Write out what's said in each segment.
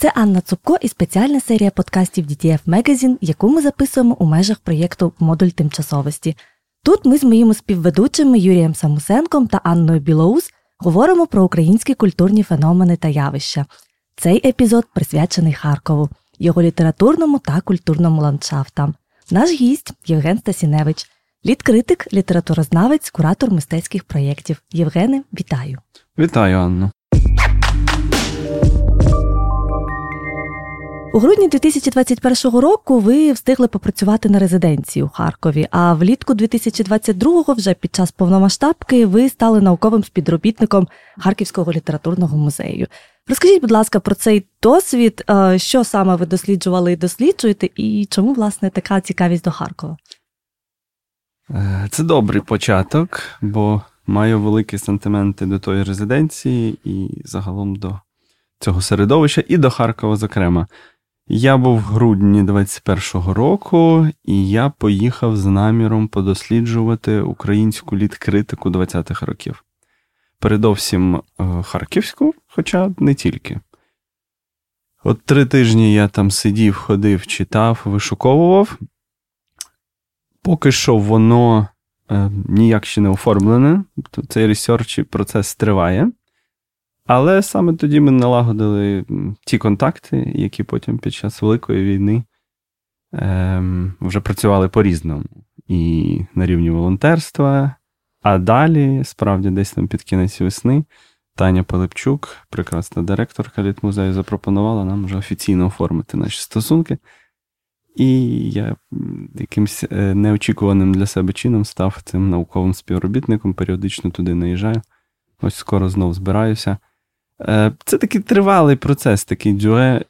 Це Анна Цупко і спеціальна серія подкастів DTF Magazine, яку ми записуємо у межах проєкту Модуль тимчасовості. Тут ми з моїми співведучими Юрієм Самусенком та Анною Білоус говоримо про українські культурні феномени та явища. Цей епізод присвячений Харкову, його літературному та культурному ландшафтам. Наш гість Євген Стасіневич, літкритик, літературознавець, куратор мистецьких проєктів. Євгене, вітаю! Вітаю, Анно! У грудні 2021 року ви встигли попрацювати на резиденції у Харкові. А влітку 2022-го, вже під час повномасштабки, ви стали науковим співробітником Харківського літературного музею. Розкажіть, будь ласка, про цей досвід, е, що саме ви досліджували і досліджуєте, і чому власне така цікавість до Харкова? Е, це добрий початок, бо маю великі сантименти до тої резиденції і загалом до цього середовища, і до Харкова, зокрема. Я був в грудні 21-го року, і я поїхав з наміром подосліджувати українську літкритику 20-х років. Передовсім е, харківську, хоча не тільки. От три тижні я там сидів, ходив, читав, вишуковував. Поки що воно е, ніяк ще не оформлене, цей ресерч процес триває. Але саме тоді ми налагодили ті контакти, які потім під час Великої війни ем, вже працювали по-різному. І на рівні волонтерства. А далі, справді, десь там під кінець весни, Таня Пилипчук, прекрасна директорка літмузею, запропонувала нам вже офіційно оформити наші стосунки. І я якимось е, неочікуваним для себе чином став цим науковим співробітником, періодично туди наїжджаю. Ось скоро знов збираюся. Е, це такий тривалий процес, такий дюе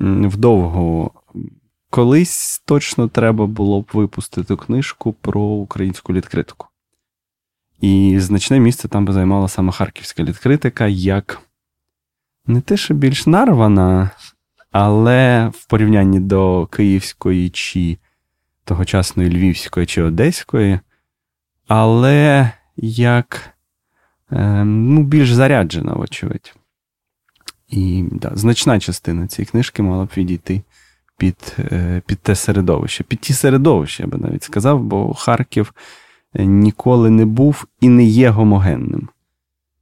вдовго. Колись точно треба було б випустити книжку про українську літкритику. І значне місце там би займала саме харківська літкритика, як не те, що більш нарвана, але в порівнянні до київської чи тогочасної львівської чи одеської, але як ну, більш заряджена, вочевидь. І да, значна частина цієї книжки мала б відійти під е, під те середовище, під ті середовища, я би навіть сказав, бо Харків е, ніколи не був і не є гомогенним.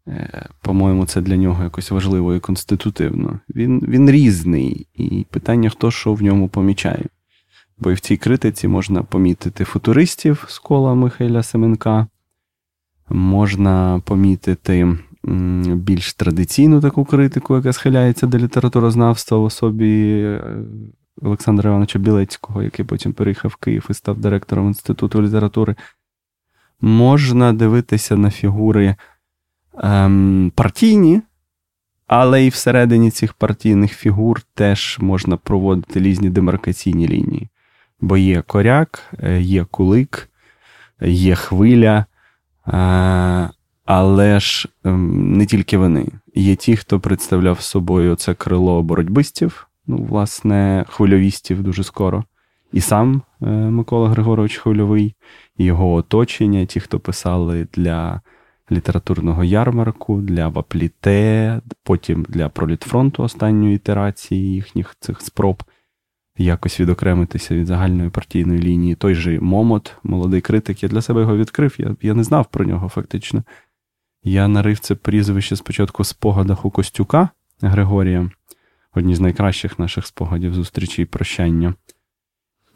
Е, по-моєму, це для нього якось важливо і конститутивно. Він він різний, і питання, хто що в ньому помічає. Бо і в цій критиці можна помітити футуристів з кола Михайля Семенка, можна помітити більш традиційну таку критику, яка схиляється до літературознавства в особі е, Олександра Івановича Білецького, який потім переїхав в Київ і став директором Інституту літератури. Можна дивитися на фігури ем, партійні, але і всередині цих партійних фігур теж можна проводити різні демаркаційні лінії. Бо є коряк, е, є кулик, є хвиля. Але ж ем, не тільки вони. Є ті, хто представляв собою це крило боротьбистів, ну, власне, хвильовістів дуже скоро. І сам е, Микола Григорович Хвильовий, і його оточення, ті, хто писали для літературного ярмарку, для Вапліте, потім для Пролітфронту останньої ітерації їхніх цих спроб якось відокремитися від загальної партійної лінії. Той же Момот, молодий критик, я для себе його відкрив, я я не знав про нього фактично. Я нарив це прізвище спочатку в спогадах у Костюка Григорія, одні з найкращих наших спогадів зустрічі і прощання.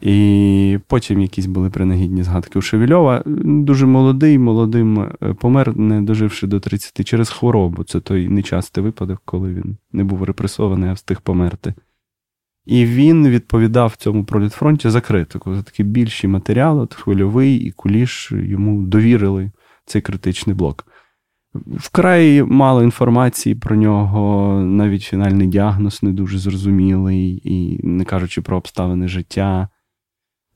І потім якісь були принагідні згадки у Шевільова. Дуже молодий, молодим е, помер, не доживши до 30 через хворобу. Це той нечастий випадок, коли він не був репресований, а встиг померти. І він відповідав цьому пролітфронті за критику, за такі більші матеріали, от хвильовий і куліш йому довірили цей критичний блок. Вкрай мало інформації про нього, навіть фінальний діагноз не дуже зрозумілий, і не кажучи про обставини життя.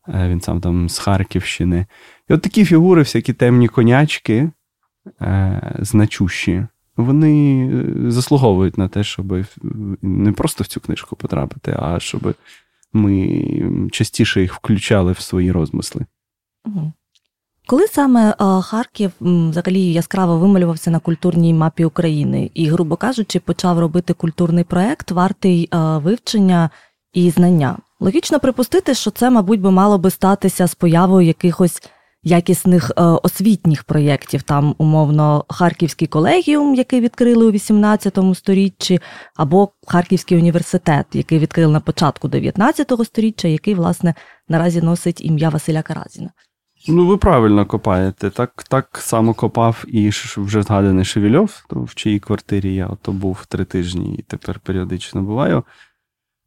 Е, він сам там з Харківщини. І от такі фігури, всякі темні конячки, е, значущі, вони е, заслуговують на те, щоб не просто в цю книжку потрапити, а щоб ми частіше їх включали в свої розмисли. Коли саме е, Харків взагалі яскраво вималювався на культурній мапі України і, грубо кажучи, почав робити культурний проект, вартий е, вивчення і знання. Логічно припустити, що це, мабуть, би мало би статися з появою якихось якісних е, освітніх проєктів, там умовно Харківський колегіум, який відкрили у 18 сторіччі, або Харківський університет, який відкрили на початку 19 століття, який, власне, наразі носить ім'я Василя Каразіна. Ну, ви правильно копаєте. Так так само копав і вже згаданий Шевільов, в чиїй квартирі я ото був три тижні і тепер періодично буваю.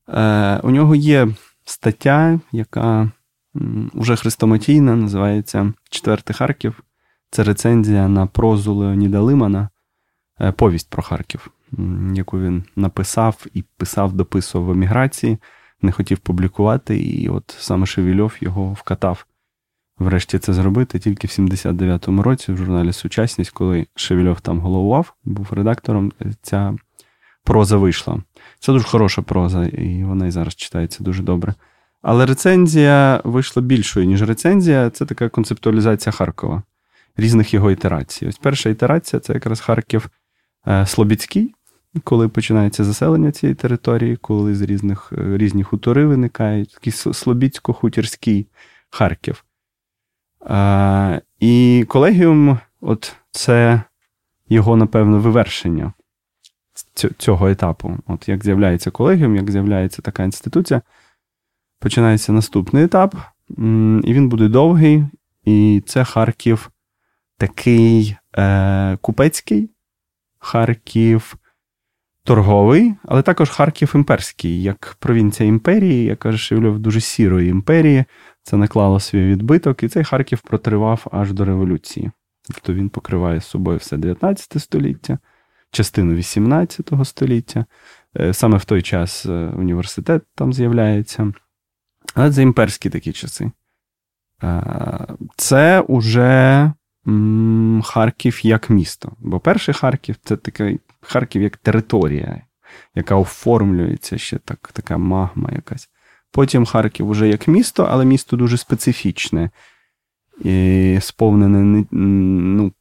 Е, У нього є стаття, яка уже хрестоматійна, називається Четвертий Харків. Це рецензія на прозу Леоніда Лимана, е, повість про Харків, яку він написав і писав, дописував в еміграції, не хотів публікувати, і от саме Шевільов його вкатав. Врешті це зробити тільки в 79-му році в журналі Сучасність, коли Шевільов там головував, був редактором, е, ця проза вийшла. Це дуже хороша проза, і вона і зараз читається дуже добре. Але рецензія вийшла більшою, ніж рецензія. Це така концептуалізація Харкова, різних його ітерацій. Ось перша ітерація це якраз Харків е, Слобідський, коли починається заселення цієї території, коли з різних е, різні хутори виникають, такий Слобідсько-хутірський Харків. Е, і колегіум, от це його, напевно, вивершення цього етапу. От як з'являється колегіум, як з'являється така інституція починається наступний етап, і він буде довгий. І це Харків такий е, купецький, Харків торговий, але також Харків імперський, як провінція імперії, як каже Шевльов, дуже сірої імперії. Це наклало свій відбиток, і цей Харків протривав аж до революції. Тобто він покриває з собою все 19 століття, частину 18 століття. Е, саме в той час е, університет там з'являється. Але це імперські такі часи. Е, це уже Харків як місто. Бо перший Харків це такий Харків як територія, яка оформлюється ще так, така магма якась. Потім Харків уже як місто, але місто дуже специфічне, і сповнене не, ну,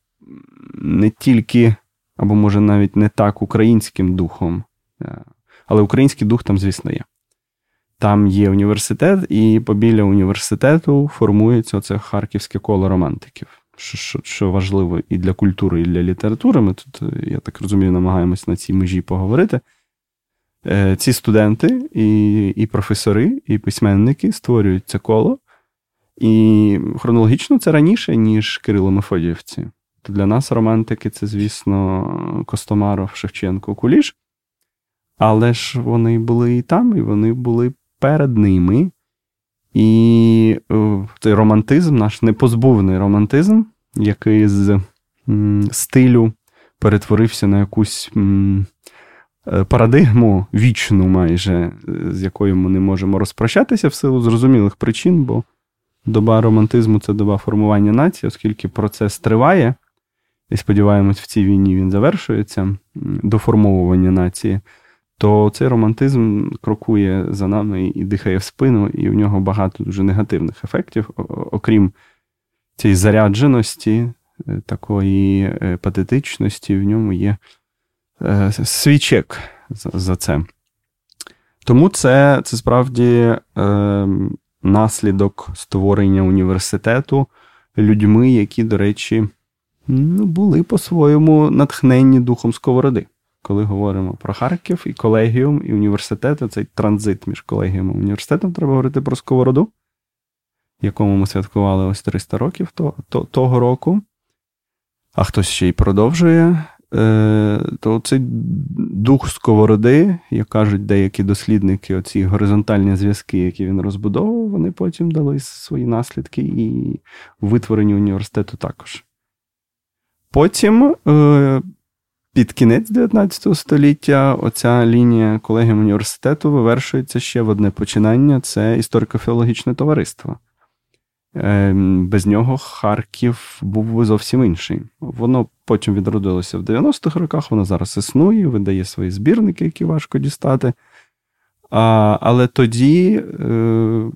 не тільки, або може навіть не так українським духом. Е, але український дух там, звісно, є. Там є університет, і побіля університету формується оце харківське коло романтиків, що, що що, важливо і для культури, і для літератури. Ми тут, я так розумію, намагаємось на цій межі поговорити. Е, ці студенти, і і професори, і письменники створюють це коло. І хронологічно це раніше, ніж Кирило Мефодіївці. То для нас романтики це, звісно, Костомаров, Шевченко, Куліш. Але ж вони були і там, і вони були перед ними. І е, цей романтизм, наш непозбувний романтизм, який з стилю перетворився на якусь е, парадигму вічну, майже, з якою ми не можемо розпрощатися в силу зрозумілих причин, бо доба романтизму це доба формування нації, оскільки процес триває, і сподіваємось, в цій війні він завершується, доформовування нації то цей романтизм крокує за нами і дихає в спину, і в нього багато дуже негативних ефектів, окрім цієї зарядженості, е, такої е, патетичності, в ньому є е, свій чек за це. Тому це це справді наслідок створення університету людьми, які, до речі, ну, були по-своєму натхненні духом сковороди коли говоримо про Харків і колегіум, і університети, цей транзит між колегіумом і університетом, треба говорити про Сковороду, якому ми святкували ось 300 років то, то, того року. А хтось ще й продовжує. Е, то цей дух сковороди, як кажуть деякі дослідники, оці горизонтальні зв'язки, які він розбудовував, вони потім дали свої наслідки і витворенню університету також. Потім е, під кінець 19 століття оця лінія колегіум університету вивершується ще в одне починання це історико-філологічне товариство. Ем, без нього Харків був би зовсім інший. Воно потім відродилося в 90-х роках, воно зараз існує, видає свої збірники, які важко дістати. А, Але тоді е,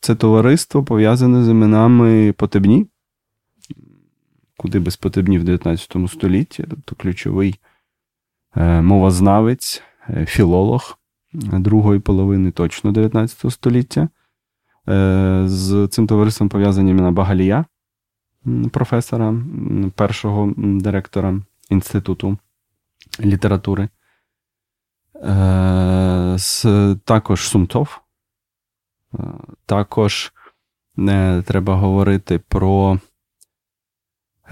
це товариство пов'язане з іменами Потебні, куди без потрібні в 19 столітті, тобто ключовий е, мовознавець, е, філолог другої половини точно 19 століття. З цим товариством пов'язані імена Багалія, професора, першого директора Інституту літератури. Також Сумтов. Також треба говорити про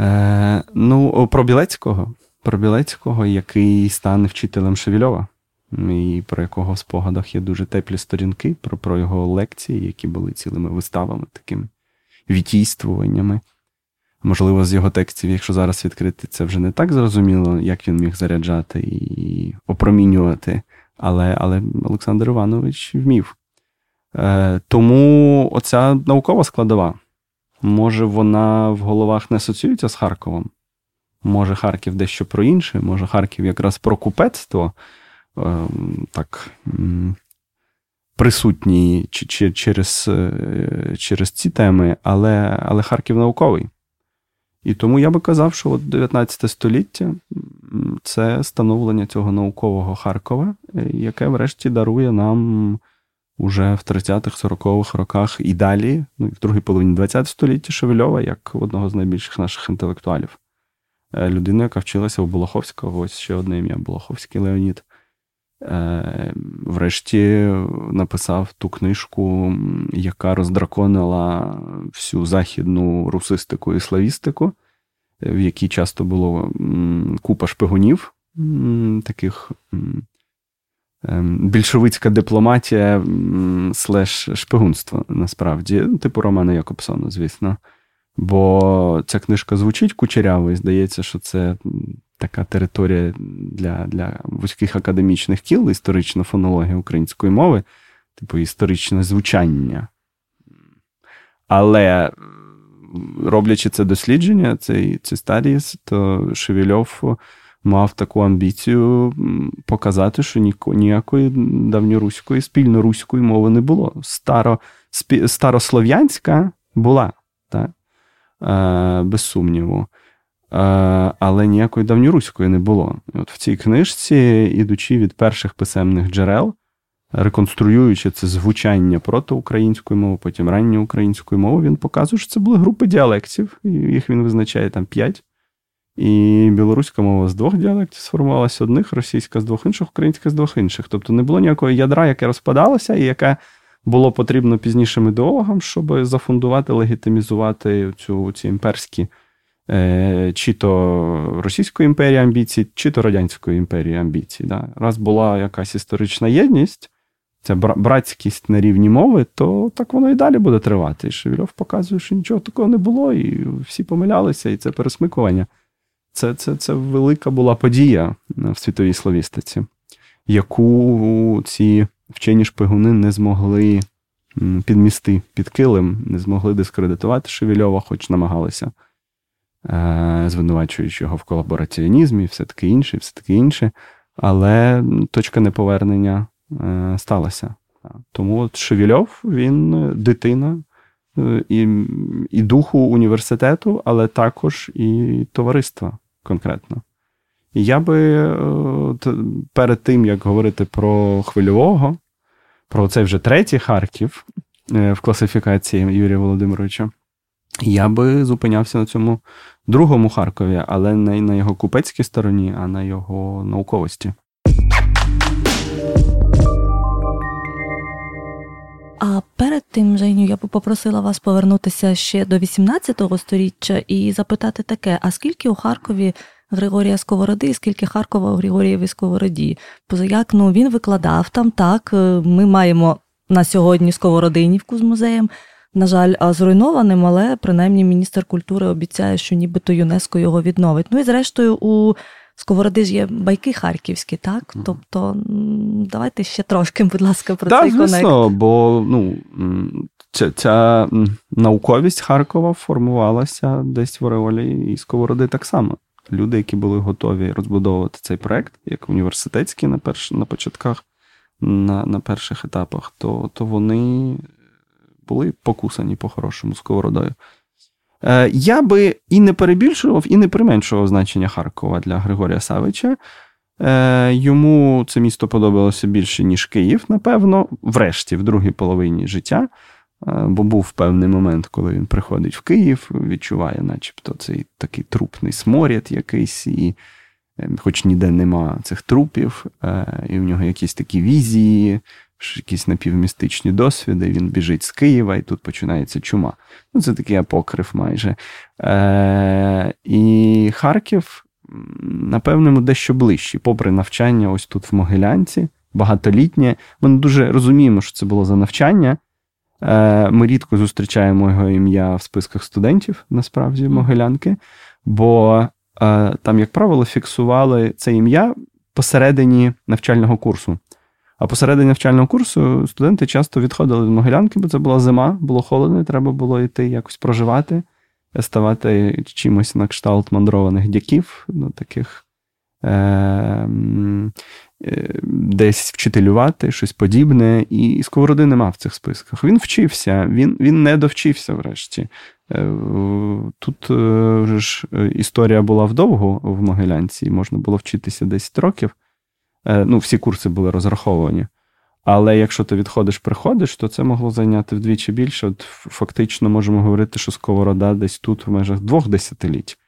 Е, Ну, про Білецького, про Білецького, який стане вчителем Шевільова, і про якого в спогадах є дуже теплі сторінки, про про його лекції, які були цілими виставами, такими відтійствуваннями. Можливо, з його текстів, якщо зараз відкрити, це вже не так зрозуміло, як він міг заряджати і опромінювати. Але але Олександр Іванович вмів. Е, Тому оця наукова складова. Може, вона в головах не асоціюється з Харковом? Може, Харків дещо про інше, може, Харків якраз про купецтво ем, так присутній через е, через ці теми, але але Харків науковий. І тому я би казав, що от 19 століття це становлення цього наукового Харкова, е, яке врешті дарує нам уже в 30-х, 40-х роках і далі, ну і в другій половині ХХ століття Шевельова, як одного з найбільших наших інтелектуалів. Е, людина, яка вчилася у Болоховського, ось ще одне ім'я Болоховський Леонід. Е, врешті написав ту книжку, яка роздраконила всю західну русистику і славістику, в якій часто було купа шпигунів, таких більшовицька дипломатія слеш шпигунство, насправді, ну, типу Романа Якобсона, звісно. Бо ця книжка звучить кучеряво, і здається, що це така територія для для вузьких академічних кіл, історична фонологія української мови, типу історичне звучання. Але роблячи це дослідження, цей цей стадіс, то Шевельов мав таку амбіцію показати, що ніякої давньоруської, спільноруської мови не було. Старо, спі, Старослов'янська була, так? Е, без сумніву. Е, але ніякої давньоруської не було. От В цій книжці, ідучи від перших писемних джерел, реконструюючи це звучання протиукраїнської мови, потім ранньоукраїнської мови, він показує, що це були групи діалектів, їх він визначає там п'ять. І білоруська мова з двох діалектів сформувалася одних, російська з двох інших, українська з двох інших. Тобто не було ніякого ядра, яке розпадалося, і яке було потрібно пізнішим ідеологам, щоб зафундувати, легітимізувати цю, ці імперські, е, чи то Російської імперії амбіції, чи то Радянської імперії амбіції. Да. Раз була якась історична єдність, це братськість на рівні мови, то так воно і далі буде тривати. І Шевельов показує, що нічого такого не було, і всі помилялися, і це пересмикування. Це це, це велика була подія в світовій словістиці, яку ці вчені шпигуни не змогли підмісти під килим, не змогли дискредитувати Шевельова, хоч намагалися, е, звинувачуючи його в колабораціонізмі, все таке інше, все таке інше. Але точка неповернення е, сталася. Тому от Шевельов, він дитина е, і, і духу університету, але також і товариства конкретно. І я би е, перед тим, як говорити про хвильового, про цей вже третій Харків е, в класифікації Юрія Володимировича, я би зупинявся на цьому другому Харкові, але не на його купецькій стороні, а на його науковості. А перед тим, Женю, я б попросила вас повернутися ще до 18 століття і запитати таке: а скільки у Харкові Григорія Сковороди, і скільки Харкова у Григорієві Сковороді? Як ну, він викладав там, так, е, ми маємо на сьогодні Сковородинівку з музеєм. На жаль, зруйнованим, але принаймні міністр культури обіцяє, що нібито ЮНЕСКО його відновить. Ну і зрештою, у Сковороди ж є байки харківські, так? Тобто, давайте ще трошки, будь ласка, про так, цей конект. звісно, бо ну, ця, ця науковість Харкова формувалася десь в Ореолі і Сковороди так само. Люди, які були готові розбудовувати цей проект, як університетський на перш, на початках, на на перших етапах, то то вони були покусані по-хорошому сковородою. Е, я би і не перебільшував, і не применшував значення Харкова для Григорія Савича. Е, йому це місто подобалося більше, ніж Київ, напевно, врешті, в другій половині життя. Бо був певний момент, коли він приходить в Київ, відчуває, начебто, цей такий трупний сморід якийсь, і хоч ніде нема цих трупів, і в нього якісь такі візії, якісь напівмістичні досвіди. Він біжить з Києва, і тут починається чума. Ну, Це такий апокриф майже. Е, І Харків, напевно, дещо ближчий, попри навчання, ось тут в Могилянці, багатолітнє. Ми не дуже розуміємо, що це було за навчання. Е, Ми рідко зустрічаємо його ім'я в списках студентів, насправді, Могилянки, бо е, там, як правило, фіксували це ім'я посередині навчального курсу. А посередині навчального курсу студенти часто відходили до Могилянки, бо це була зима, було холодно, і треба було йти якось проживати, ставати чимось на кшталт мандрованих дяків, ну, таких е, е, десь вчителювати, щось подібне. І Сковороди нема в цих списках. Він вчився, він він не довчився врешті. Е, тут е, вже ж історія була вдовго в Могилянці, можна було вчитися 10 років. Е, ну, всі курси були розраховані. Але якщо ти відходиш, приходиш, то це могло зайняти вдвічі більше. От Фактично можемо говорити, що Сковорода десь тут в межах двох десятиліть.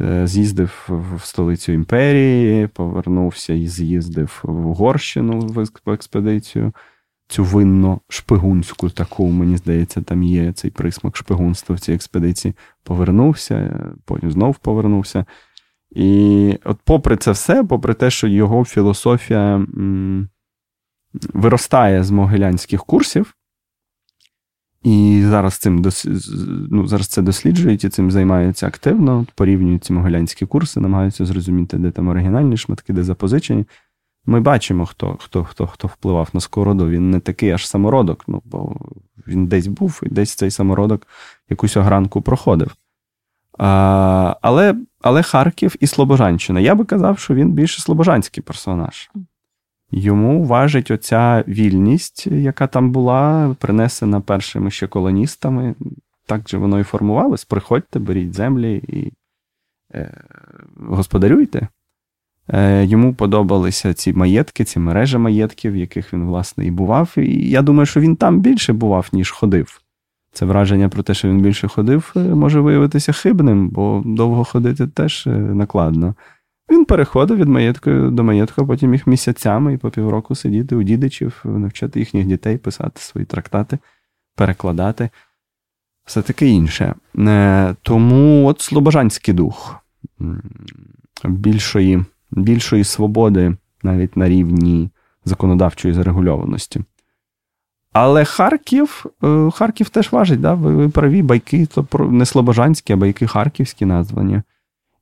Е, з'їздив в столицю імперії, повернувся і з'їздив в Угорщину в експедицію. Цю винно шпигунську таку, мені здається, там є цей присмак шпигунства в цій експедиції. Повернувся, потім знов повернувся. І от, попри це все, попри те, що його філософія м, виростає з могилянських курсів, і зараз цим ну, зараз це досліджують і цим займаються активно, порівнюють ці могилянські курси, намагаються зрозуміти, де там оригінальні шматки, де запозичені. Ми бачимо, хто хто, хто, хто впливав на скороду. Він не такий аж самородок, ну, бо він десь був і десь цей самородок якусь огранку проходив. А, Але але Харків і Слобожанщина. Я би казав, що він більше слобожанський персонаж. Йому важить оця вільність, яка там була, принесена першими ще колоністами. Так же воно і формувалось. Приходьте, беріть землі і е, господарюйте. Е, Йому подобалися ці маєтки, ці мережі маєтків, в яких він, власне, і бував. І я думаю, що він там більше бував, ніж ходив. Це враження про те, що він більше ходив, е, може виявитися хибним, бо довго ходити теж е, накладно. Він переходив від маєтку до маєтку, а потім міг місяцями і по півроку сидіти у дідичів, навчати їхніх дітей, писати свої трактати, перекладати. Все таке інше. Е, тому от слобожанський дух більшої, більшої свободи навіть на рівні законодавчої зарегульованості. Але Харків е, Харків теж важить, да? ви, ви праві, байки то не слобожанські, а байки харківські названі.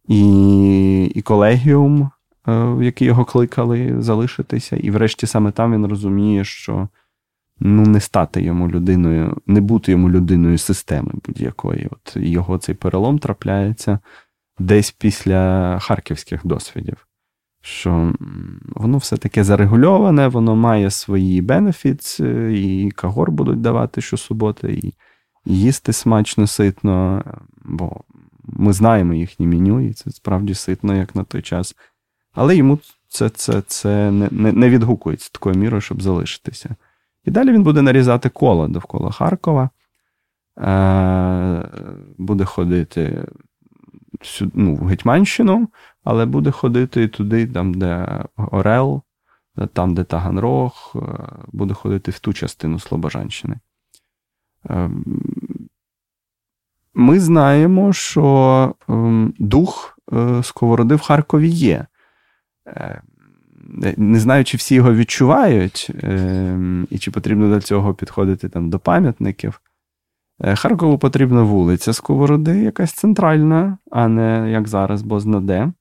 І і колегіум, е, який його кликали залишитися. І врешті саме там він розуміє, що ну, не стати йому людиною, не бути йому людиною системи будь-якої. От Його цей перелом трапляється десь після харківських досвідів що воно все таке зарегульоване, воно має свої бенефіт, і кагор будуть давати щосуботи, і їсти смачно, ситно, бо ми знаємо їхнє меню, і це справді ситно, як на той час. Але йому це це, це не, не, не відгукується такою мірою, щоб залишитися. І далі він буде нарізати коло довкола Харкова, е, буде ходити ну, в Гетьманщину, але буде ходити туди, там, де Орел, там, де Таганрог, е, буде ходити в ту частину Слобожанщини. Ем, ми знаємо, що ем, дух е, Сковороди в Харкові є. Е, не знаю, чи всі його відчувають, ем, і чи потрібно до цього підходити там, до пам'ятників. Харкову потрібна вулиця Сковороди, якась центральна, а не як зараз, бо знаде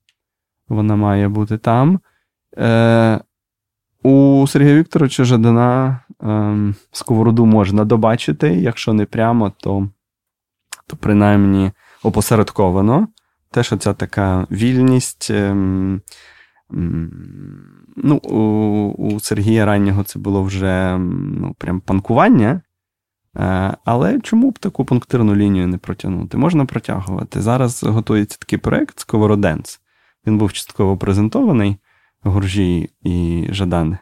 вона має бути там. Е, У Сергія Вікторовича Жадана е, сковороду можна добачити, якщо не прямо, то, то принаймні опосередковано. Теж оця така вільність. Е, ну, У Сергія раннього це було вже ну, прям панкування. Е, але чому б таку пунктирну лінію не протягнути? Можна протягувати. Зараз готується такий проект Сковороденс. Він був частково презентований Гуржі і Жадан.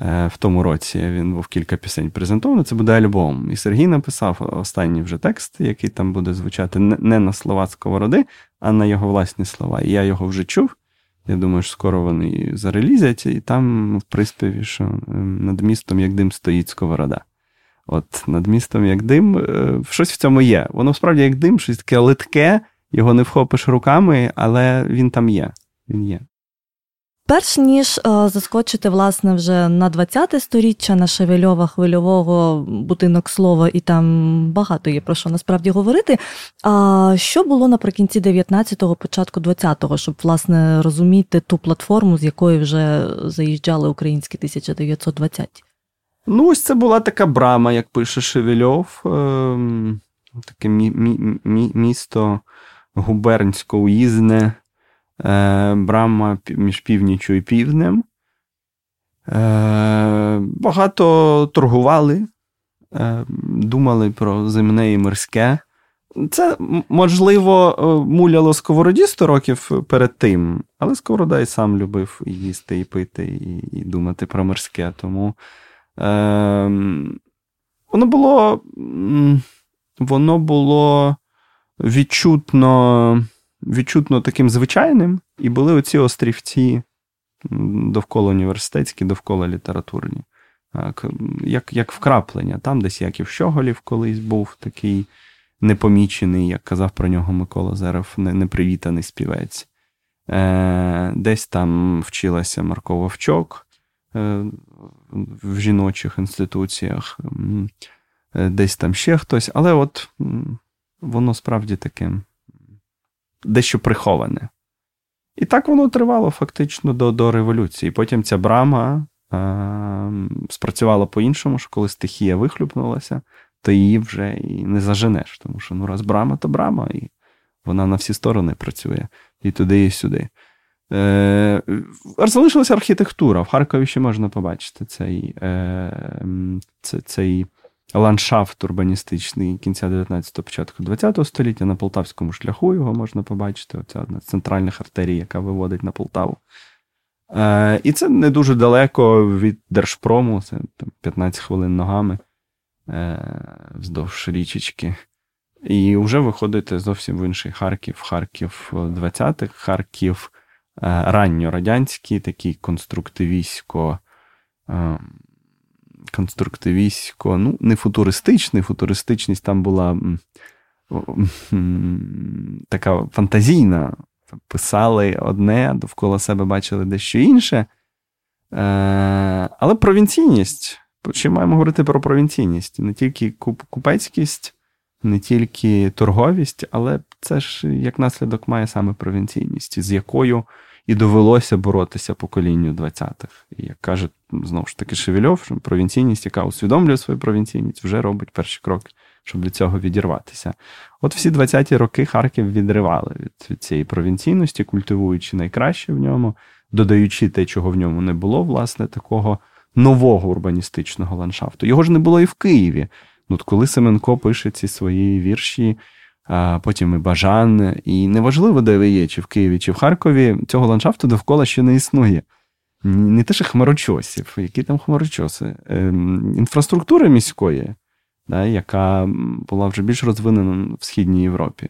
Е, в тому році він був кілька пісень презентований. Це буде альбом. І Сергій написав останній вже текст, який там буде звучати не на слова Сковороди, а на його власні слова. І я його вже чув. Я думаю, що скоро вони зарелізять, і там в приспіві, що ем, над містом, як дим, стоїть сковорода. От над містом як дим, е, щось в цьому є. Воно справді як дим, щось таке литке, його не вхопиш руками, але він там є. Він є. Перш ніж е, заскочити власне вже на 20-те сторіччя на Шевельова хвильового будинок слова, і там багато є про що насправді говорити. А що було наприкінці 19-го, початку 20-го, щоб власне розуміти ту платформу, з якої вже заїжджали українські 1920-ті? Ну, ось це була така брама, як пише Шевельов, ем, таке місто губернсько-уїзне, е, брама між північю і півднем. Е, багато торгували, е, думали про земне і морське. Це, можливо, муляло сковороді 100 років перед тим, але Сковорода і сам любив їсти, і пити, і, і думати про морське. Тому Ем, воно було воно було відчутно відчутно таким звичайним, і були оці острівці довкола університетські, довкола літературні. Як як вкраплення. Там десь Яків Щоголів колись був такий непомічений, як казав про нього Микола Зерев, непривітаний співець. Е, Десь там вчилася Марко Вовчок. Е, в жіночих інституціях, е, десь там ще хтось, але от воно справді таке дещо приховане. І так воно тривало фактично до до революції. Потім ця брама е, спрацювала по-іншому, що коли стихія вихлюпнулася, то її вже і не заженеш. Тому що ну раз брама, то брама, і вона на всі сторони працює і туди, і сюди. Е, залишилася архітектура. В Харкові ще можна побачити цей е, цей ландшафт урбаністичний кінця 19-го, початку 20-го століття. На полтавському шляху його можна побачити. Оця одна з центральних артерій, яка виводить на Полтаву. Е, і це не дуже далеко від Держпрому, це там, 15 хвилин ногами вздовж річечки. І вже виходите зовсім в інший Харків, Харків 20-х, Харків. Е, ранньорадянський, такий конструктивістсько, е, конструктивістсько, ну, не футуристичний, футуристичність там була така фантазійна. Писали одне, довкола себе бачили дещо інше. Е, але провінційність. Чи маємо говорити про провінційність? Не тільки купецькість, не тільки торговість, але це ж як наслідок має саме провінційність, з якою і довелося боротися поколінню 20-х. І як каже знову ж таки Шевельов, що провінційність, яка усвідомлює свою провінційність, вже робить перші кроки, щоб від цього відірватися. От всі 20-ті роки Харків відривали від, від цієї провінційності, культивуючи найкраще в ньому, додаючи те, чого в ньому не було, власне, такого нового урбаністичного ландшафту. Його ж не було і в Києві. Ну, от Коли Семенко пише ці свої вірші а потім і Бажан. І неважливо, де ви є, чи в Києві, чи в Харкові, цього ландшафту довкола ще не існує. Не те, що хмарочосів, які там хмарочоси, ем, інфраструктури міської, да, яка була вже більш розвинена в Східній Європі,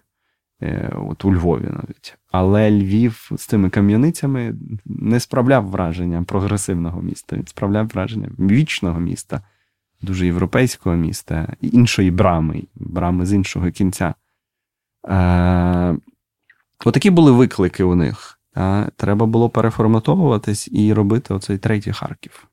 е, от у Львові навіть. Але Львів з цими кам'яницями не справляв враження прогресивного міста, він справляв враження вічного міста, дуже європейського міста, іншої брами, брами з іншого кінця. Е, Отакі були виклики у них. Е, треба було переформатовуватись і робити оцей третій Харків.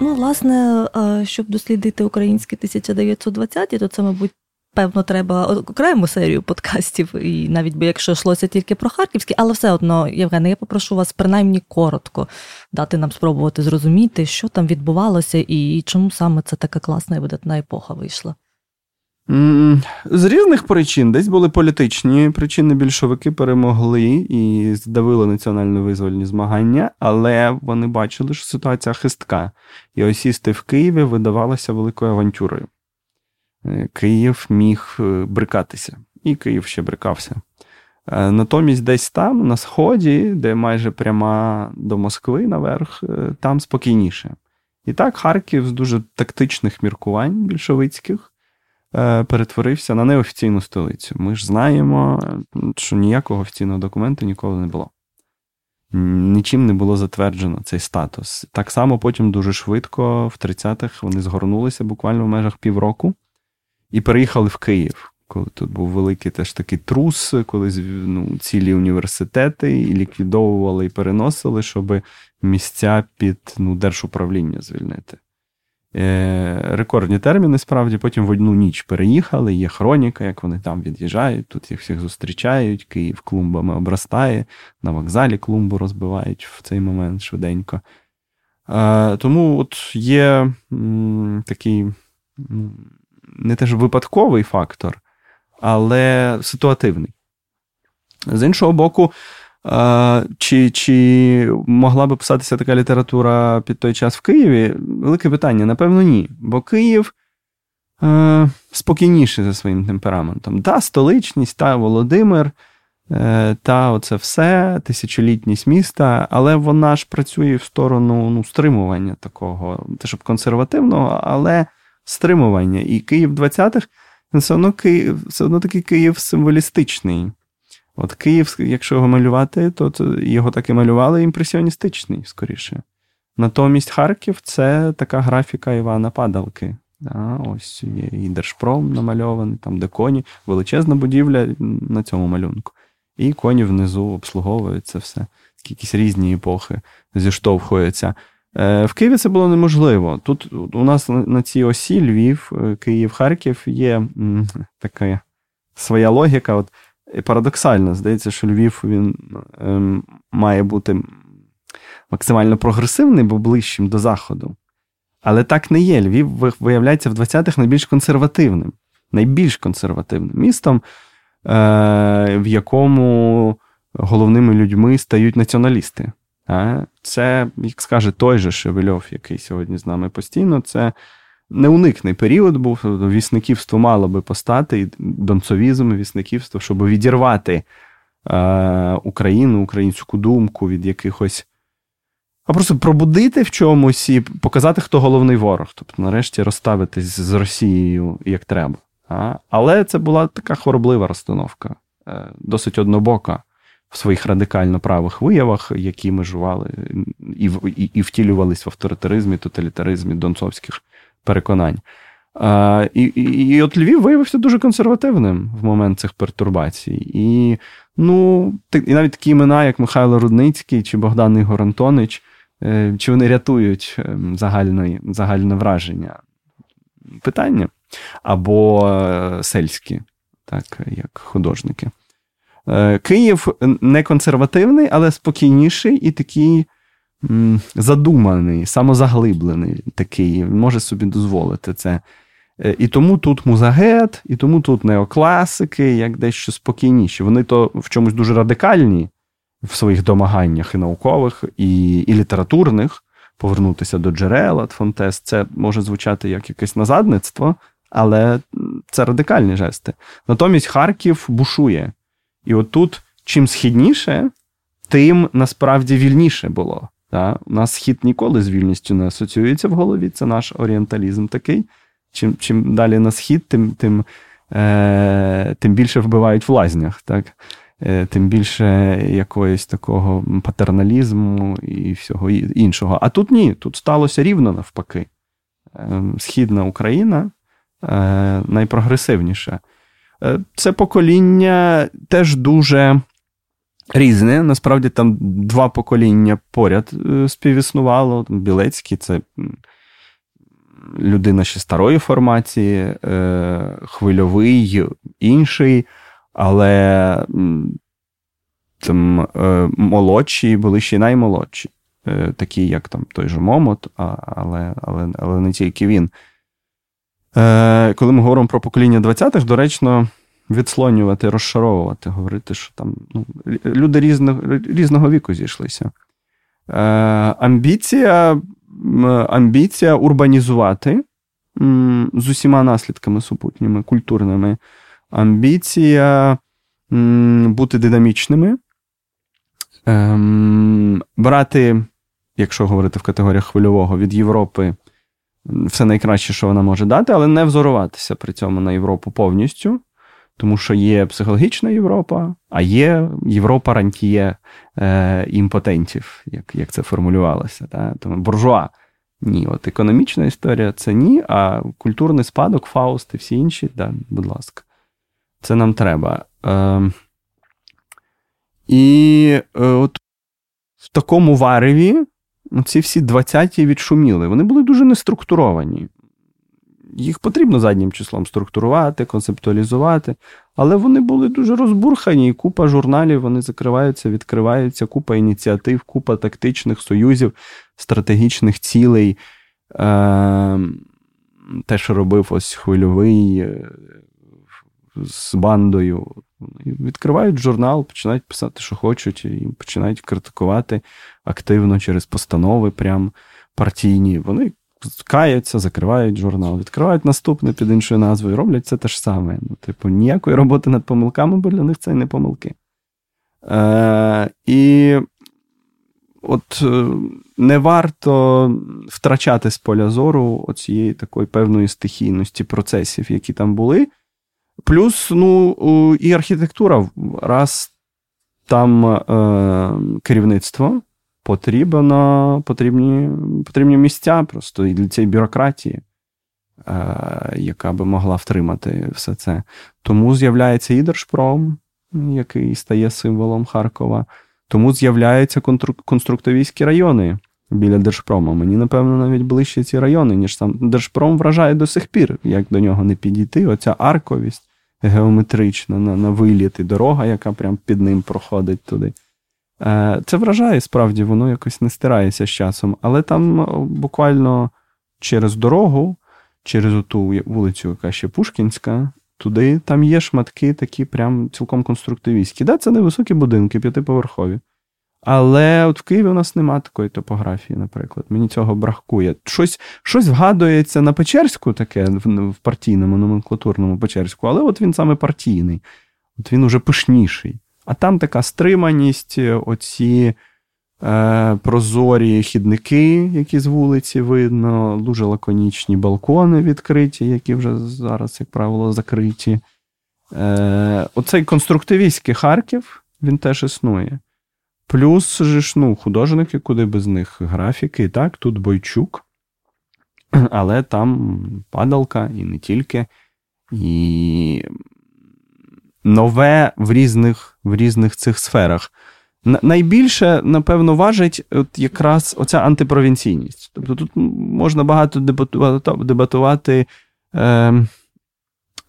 Ну, власне, е, щоб дослідити українські 1920-ті, то це, мабуть, певно, треба окрему серію подкастів, і навіть би якщо йшлося тільки про харківські, але все одно, Євгене, я попрошу вас принаймні коротко дати нам спробувати зрозуміти, що там відбувалося і чому саме це така класна і видатна епоха вийшла. З різних причин десь були політичні причини. Більшовики перемогли і здавили національно-визвольні змагання, але вони бачили, що ситуація хистка. І осісти в Києві видавалося великою авантюрою. Е, Київ міг е, брикатися, і Київ ще брикався. Е, натомість, десь там, на сході, де майже пряма до Москви наверх, там спокійніше. І так, Харків з дуже тактичних міркувань більшовицьких. Перетворився на неофіційну столицю. Ми ж знаємо, що ніякого офіційного документу ніколи не було. Нічим не було затверджено цей статус. Так само потім дуже швидко, в 30-х, вони згорнулися буквально в межах півроку і переїхали в Київ. Коли тут був великий теж такий трус, коли ну, цілі університети і ліквідовували і переносили, щоб місця під ну, держуправління звільнити. Е, рекордні терміни, справді, потім в одну ніч переїхали, є хроніка, як вони там від'їжджають, тут їх всіх зустрічають, Київ клумбами обростає, на вокзалі клумбу розбивають в цей момент швиденько. Е, тому от є м, такий не теж випадковий фактор, але ситуативний. З іншого боку, чи чи могла би писатися така література під той час в Києві? Велике питання, напевно, ні. Бо Київ е, спокійніший за своїм темпераментом. Та столичність, та Володимир, е, та оце все, тисячолітність міста, але вона ж працює в сторону ну, стримування такого, те, щоб консервативного, але стримування. І Київ 20-х все одно Київ, все одно такий Київ символістичний. От Київ, якщо його малювати, то його так і малювали імпресіоністичний, скоріше. Натомість Харків це така графіка Івана Падалки. Да, Ось є і Держпром намальований, там де коні, величезна будівля на цьому малюнку. І коні внизу обслуговують це все. Якісь різні епохи зіштовхуються. Е, в Києві це було неможливо. Тут у нас на цій осі Львів, е, Київ, Харків є така своя логіка. От парадоксально, здається, що Львів він ем, має бути максимально прогресивним, бо ближчим до Заходу. Але так не є. Львів виявляється в 20-х найбільш консервативним, найбільш консервативним містом, е, в якому головними людьми стають націоналісти. Це, як скаже той же Шевельов, який сьогодні з нами постійно, це неуникний період був. Вісниківство мало би постати, і донцовізм, вісниківство, щоб відірвати е, Україну, українську думку від якихось. А просто пробудити в чомусь і показати, хто головний ворог. Тобто, нарешті, розставитись з Росією як треба. Але це була така хвороблива розстановка, е, досить однобока в своїх радикально правих виявах, які межували і і, і втілювались в авторитаризмі, тоталітаризмі донцовських переконань. А, І і, і от Львів виявився дуже консервативним в момент цих пертурбацій. І ну, і навіть такі імена, як Михайло Рудницький чи Богдан Ігор Антонич, е, чи вони рятують ем, загальне, загальне враження? Питання. Або е, сельські, так, як художники. Е, Київ не консервативний, але спокійніший і такий задуманий, самозаглиблений такий, може собі дозволити це. Е, і тому тут музагет, і тому тут неокласики, як дещо спокійніші. Вони то в чомусь дуже радикальні в своїх домаганнях і наукових, і і літературних. Повернутися до джерела, Фонтес, це може звучати як якесь назадництво, але це радикальні жести. Натомість Харків бушує. І отут, чим східніше, тим насправді вільніше було. Та? У нас схід ніколи з вільністю не асоціюється в голові, це наш орієнталізм такий. Чим чим далі на схід, тим тим, е, тим більше вбивають в лазнях, так? Е, тим більше якогось такого патерналізму і всього іншого. А тут ні, тут сталося рівно навпаки. Е, Східна Україна е, найпрогресивніша. Е, це покоління теж дуже різне. Насправді там два покоління поряд е, співіснувало. Білецький це людина ще старої формації, е, хвильовий, інший, але там молодші були ще й наймолодші, такі, як там той же Момот, але, але, але не тільки він. Е, Коли ми говоримо про покоління 20-х, доречно відслонювати, розшаровувати, говорити, що там ну, люди різного різного віку зійшлися. Е, Амбіція амбіція урбанізувати з усіма наслідками супутніми, культурними. Амбіція бути динамічними, ем, брати, якщо говорити в категоріях хвильового, від Європи все найкраще, що вона може дати, але не взоруватися при цьому на Європу повністю. Тому що є психологічна Європа, а є Європа рантіє е, імпотентів, як як це формулювалося. Та? Тому буржуа. Ні, от економічна історія це ні, а культурний спадок, Фауст і всі інші, да, будь ласка, це нам треба. Е, І е, от в такому вареві ці всі 20-ті відшуміли. Вони були дуже неструктуровані їх потрібно заднім числом структурувати, концептуалізувати, але вони були дуже розбурхані, і купа журналів вони закриваються, відкриваються, купа ініціатив, купа тактичних союзів, стратегічних цілей. Е, те, що робив ось хвильовий е, з бандою. Відкривають журнал, починають писати, що хочуть, і починають критикувати активно через постанови, прям партійні. Вони каються, закривають журнал, відкривають наступне під іншою назвою, роблять це те ж саме. Ну, Типу, ніякої роботи над помилками, бо для них це не помилки. Е, І от е, не варто втрачати з поля зору оцієї такої певної стихійності процесів, які там були. Плюс, ну, і архітектура, раз там е, керівництво потрібно, потрібні потрібні місця просто і для цієї бюрократії, е, яка би могла втримати все це. Тому з'являється і Держпром, який стає символом Харкова. Тому з'являються конструктивістські райони біля Держпрому. Мені, напевно, навіть ближче ці райони, ніж сам Держпром вражає до сих пір, як до нього не підійти. Оця арковість геометрична на на виліт і дорога, яка прям під ним проходить туди. Е, це вражає, справді, воно якось не стирається з часом, але там е, буквально через дорогу, через оту вулицю, яка ще Пушкінська, туди там є шматки такі прям цілком конструктивістські. Да, Це невисокі будинки, п'ятиповерхові. Але от в Києві у нас нема такої топографії, наприклад. Мені цього бракує. Щось щось вгадується на Печерську, таке в партійному, номенклатурному Печерську, але от він саме партійний, от він уже пишніший. А там така стриманість, оці е, прозорі хідники, які з вулиці видно, дуже лаконічні балкони відкриті, які вже зараз, як правило, закриті. Е, Оцей конструктивістський Харків, він теж існує. Плюс же ж, ну, художники, куди без них графіки. так, тут Бойчук, але там падалка і не тільки. І нове в різних в різних цих сферах. Найбільше, напевно, важить от якраз оця антипровінційність. Тобто тут можна багато дебатувати дебатувати е,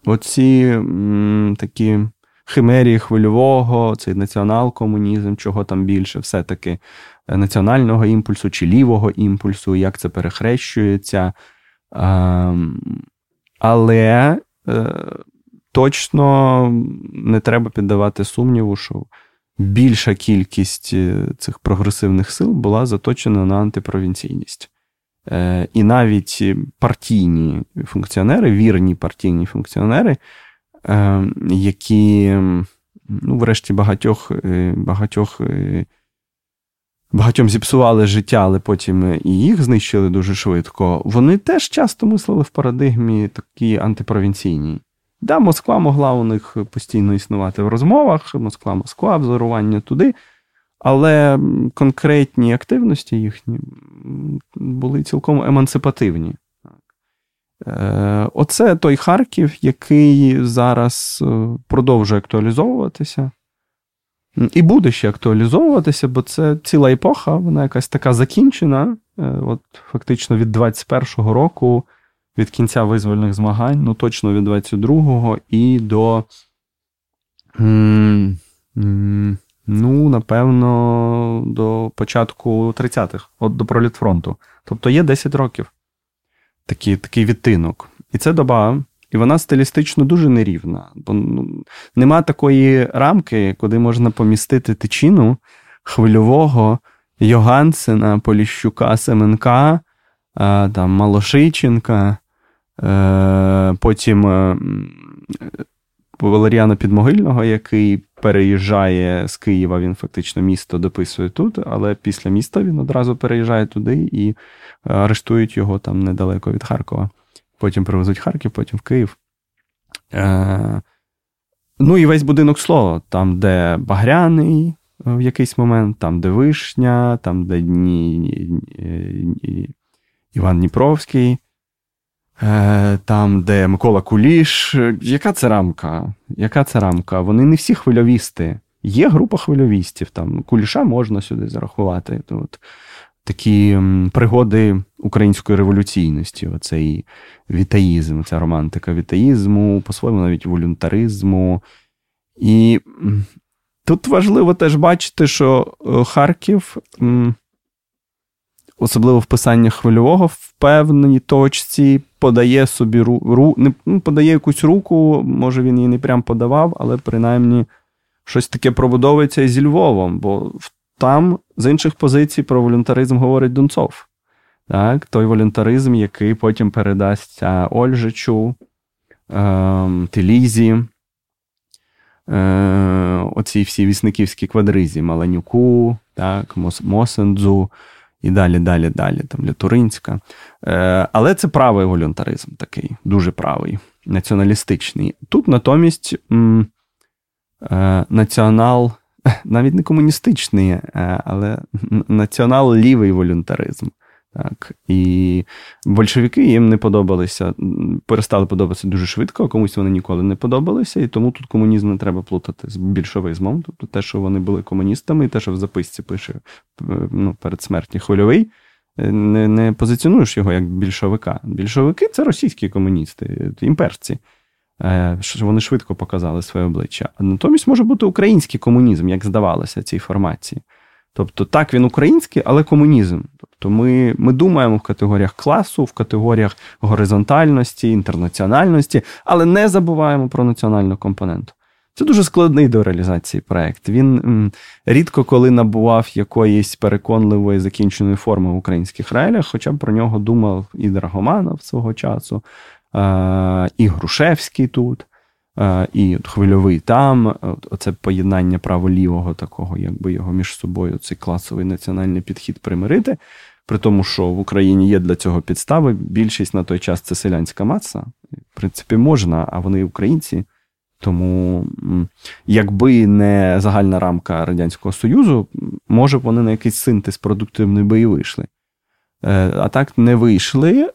оці м, такі химерії хвильового, цей націонал-комунізм, чого там більше, все-таки е, національного імпульсу чи лівого імпульсу, як це перехрещується. Е, але. Е, точно не треба піддавати сумніву, що більша кількість е, цих прогресивних сил була заточена на антипровінційність. І навіть партійні функціонери, вірні партійні функціонери, які, ну, врешті, багатьох багатьох. Багатьом зіпсували життя, але потім і їх знищили дуже швидко. Вони теж часто мислили в парадигмі такі антипровінційній. Да, Москва могла у них постійно існувати в розмовах, Москва, Москва, взорування туди. Але конкретні активності їхні були цілком емансипативні. Е, оце той Харків, який зараз е, продовжує актуалізовуватися. І буде ще актуалізовуватися, бо це ціла епоха, вона якась така закінчена. Е, от Фактично від 21-го року від кінця визвольних змагань, ну точно від 22-го і до. Ну, напевно, до початку 30-х, от до пролітфронту. Тобто є 10 років такий такий відтинок. І це доба, і вона стилістично дуже нерівна. Бо ну, нема такої рамки, куди можна помістити тичину хвильового Йогансена, Поліщука, Семенка, там, Малошиченка, е, потім е, Валеріана Підмогильного, який переїжджає з Києва, він фактично місто дописує тут, але після міста він одразу переїжджає туди і арештують його там недалеко від Харкова. Потім привезуть Харків, потім в Київ. Е, Ну і весь будинок слова, там, де Багряний в якийсь момент, там, де Вишня, там, де Іван Дніпровський. Е, там, де Микола Куліш. Яка це рамка? Яка це рамка? Вони не всі хвильовісти. Є група хвильовістів. Там Куліша можна сюди зарахувати. Тут Такі пригоди української революційності, оцей вітаїзм, ця романтика вітаїзму, по-своєму навіть волюнтаризму. І тут важливо теж бачити, що е, Харків особливо в писанні хвильового, в певній точці подає собі ру, ру не ну, подає якусь руку, може він її не прям подавав, але принаймні щось таке пробудовується і зі Львовом, бо там з інших позицій про волюнтаризм говорить Дунцов. Так? Той волюнтаризм, який потім передасться Ольжичу, е, Телізі, е, оці всі вісниківські квадризі, Маланюку, так, Мосендзу і далі, далі, далі, там Лютуринська. Е, Але це правий волюнтаризм такий, дуже правий, націоналістичний. Тут натомість м, е, націонал, навіть не комуністичний, е, але націонал лівий волюнтаризм. Так, І большевики їм не подобалися, перестали подобатися дуже швидко, а комусь вони ніколи не подобалися, і тому тут комунізм не треба плутати з більшовизмом. Тобто те, що вони були комуністами, і те, що в записці пише е, ну, перед смертю хвильовий, е, не не позиціонуєш його як більшовика. Більшовики це російські комуністи, імперці. Е, що Вони швидко показали своє обличчя. А натомість може бути український комунізм, як здавалося, цій формації. Тобто, так, він український, але комунізм. Тобто ми ми думаємо в категоріях класу, в категоріях горизонтальності, інтернаціональності, але не забуваємо про національну компоненту. Це дуже складний до реалізації проєкт. Він м, рідко коли набував якоїсь переконливої закінченої форми в українських реаліях, хоча б про нього думав і Драгоманов свого часу, е, і Грушевський тут. Е, і хвильовий там, оце поєднання право-лівого такого, якби його між собою, цей класовий національний підхід примирити. При тому, що в Україні є для цього підстави. Більшість на той час це селянська маса. В принципі, можна, а вони українці. Тому, якби не загальна рамка Радянського Союзу, може б вони на якийсь синтез продуктивний би і вийшли. Е, а так не вийшли.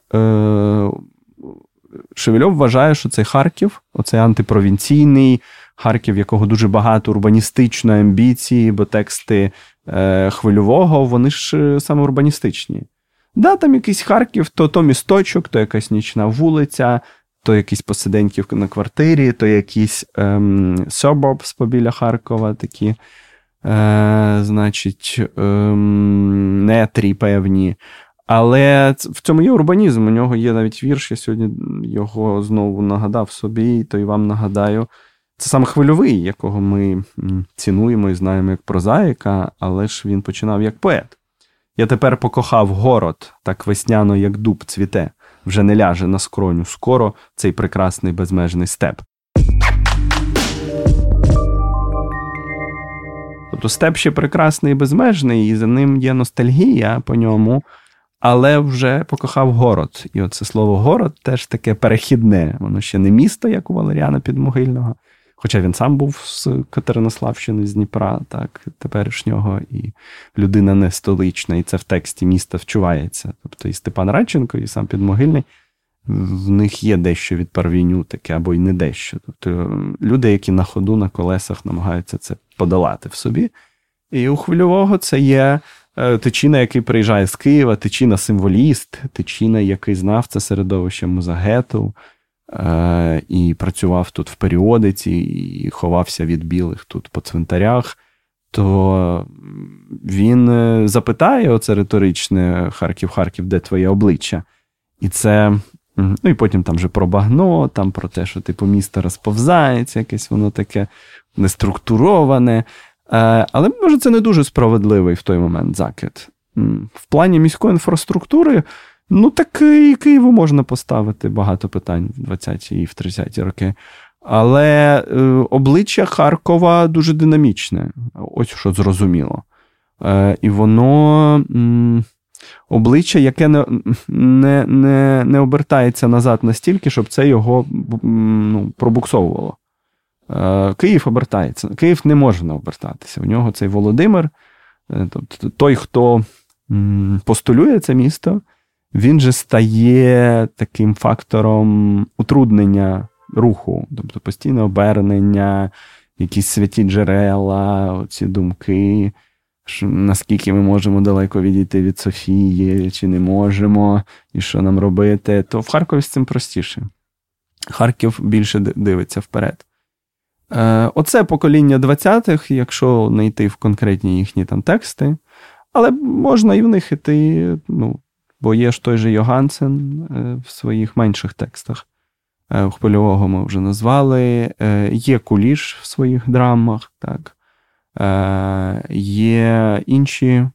Шевельов вважає, що цей Харків, оцей антипровінційний Харків, якого дуже багато урбаністичної амбіції, бо тексти е, хвильового, вони ж е, саме урбаністичні. Да, там якийсь Харків, то то місточок, то якась нічна вулиця, то якісь посиденьки на квартирі, то якісь ем, suburbs побіля Харкова такі, е, значить, ем, нетрі певні. Але в цьому є урбанізм. У нього є навіть вірш. Я сьогодні його знову нагадав собі, то й вам нагадаю. Це саме хвильовий, якого ми цінуємо і знаємо як прозаїка, але ж він починав як поет. Я тепер покохав город, так весняно, як дуб цвіте, вже не ляже на скроню скоро цей прекрасний безмежний степ. Тобто степ ще прекрасний і безмежний, і за ним є ностальгія по ньому але вже покохав город. І оце слово город теж таке перехідне. Воно ще не місто, як у Валеріана Підмогильного. Хоча він сам був з Катеринославщини, з Дніпра, так, теперішнього, і людина не столична, і це в тексті міста вчувається. Тобто і Степан Радченко, і сам Підмогильний, в них є дещо від парвіню таке, або й не дещо. Тобто люди, які на ходу, на колесах намагаються це подолати в собі. І у хвильового це є Тичина, який приїжджає з Києва, Тичина символіст, Тичина, який знав це середовище музагету е, і працював тут в періодиці, і ховався від білих тут по цвинтарях, то він е, запитає оце риторичне Харків, Харків, де твоє обличчя? І це Ну і потім там вже про багно, там про те, що типу місто розповзається, якесь воно таке неструктуроване. Е, але може це не дуже справедливий в той момент закид. В плані міської інфраструктури, ну так і Києву можна поставити багато питань в 20-ті і в 30-ті роки. Але е, обличчя Харкова дуже динамічне, ось що зрозуміло. Е, І воно обличчя, яке не не, не, не обертається назад настільки, щоб це його ну, пробуксовувало. Е, Київ обертається. Київ не може не обертатися. У нього цей Володимир, е, тобто той, хто постулює це місто, він же стає таким фактором утруднення руху, тобто постійне обернення, якісь святі джерела, ці думки, наскільки ми можемо далеко відійти від Софії, чи не можемо, і що нам робити, то в Харкові з цим простіше. Харків більше дивиться вперед. Е, Оце покоління 20-х, якщо не йти в конкретні їхні там тексти, але можна і в них іти, ну, бо є ж той же Йогансен е, в своїх менших текстах. Е, хвильового ми вже назвали. Є куліш в своїх драмах, так. Є інші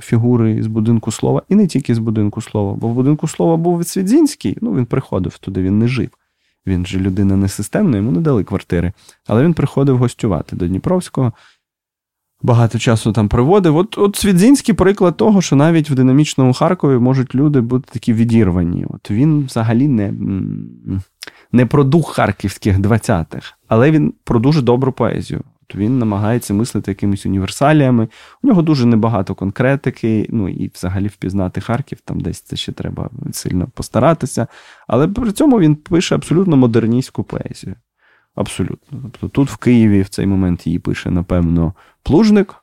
фігури з будинку слова, і не тільки з будинку слова, бо в будинку слова був Відсвідзінський, ну він приходив туди, він не жив. Він же людина не системна, йому не дали квартири. Але він приходив гостювати до Дніпровського багато часу там проводив. От от Свідзінський приклад того, що навіть в динамічному Харкові можуть люди бути такі відірвані. От Він взагалі не не про дух харківських 20-х, але він про дуже добру поезію. Він намагається мислити якимись універсаліями. У нього дуже небагато конкретики, ну і взагалі впізнати Харків, там десь це ще треба сильно постаратися. Але при цьому він пише абсолютно модерністську поезію. Абсолютно. Тобто тут в Києві в цей момент її пише, напевно, плужник.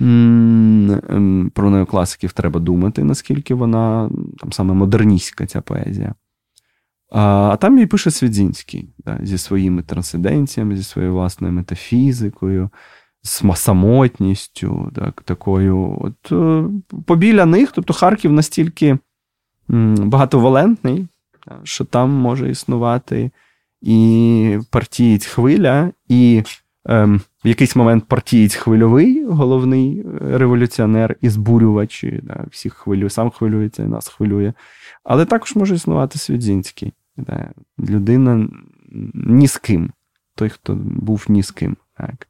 Ем, про неокласиків треба думати, наскільки вона там саме модерністська ця поезія. А там її пише Свідзінський да, зі своїми трансценденціями, зі своєю власною метафізикою, самотністю, так, такою. От, е, Побіля них, тобто Харків настільки багатовалентний, що там може існувати і партієць хвиля, і ем, в якийсь момент партієць хвильовий, головний революціонер і збурювач, да, всіх хвилює, сам хвилюється і нас хвилює. Але також може існувати Свідзінський. Людина ні з ким. Той, хто був ні з ким. Так.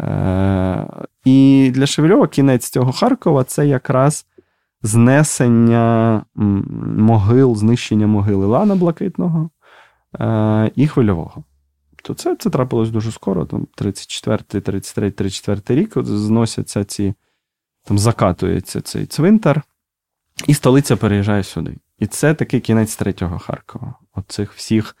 Е, І для Шевельова кінець цього Харкова це якраз знесення могил, знищення могили Лана Блакитного, Е, і хвильового. То це це трапилось дуже скоро, там 34, 33, 34 рік зносяться ці, там закатується цей цвинтар, і столиця переїжджає сюди. І це такий кінець третього Харкова. Оцих всіх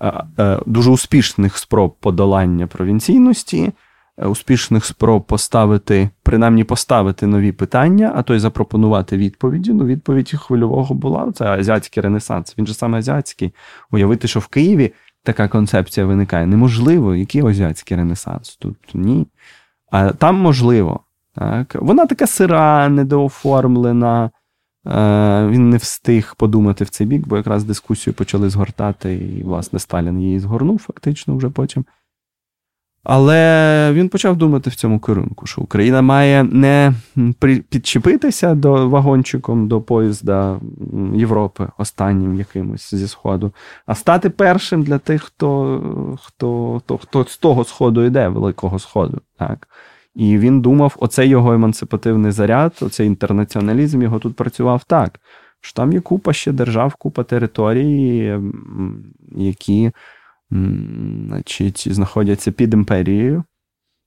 е, е, дуже успішних спроб подолання провінційності, е, успішних спроб поставити, принаймні поставити нові питання, а то й запропонувати відповіді. Ну, відповідь хвильового була це азіатський ренесанс. Він же саме азіатський. Уявити, що в Києві така концепція виникає. Неможливо, який азіатський ренесанс? Тут ні. А там можливо. Так? Вона така сира, недооформлена. Е, він не встиг подумати в цей бік, бо якраз дискусію почали згортати, і, власне, Сталін її згорнув фактично вже потім. Але він почав думати в цьому керунку, що Україна має не підчепитися до вагончиком до поїзда Європи, останнім якимось зі Сходу, а стати першим для тих, хто хто, хто, хто з того сходу йде, Великого Сходу. Так? І він думав, оцей його емансипативний заряд, оцей інтернаціоналізм його тут працював так. Що там є купа ще держав, купа територій, які значить, знаходяться під імперією,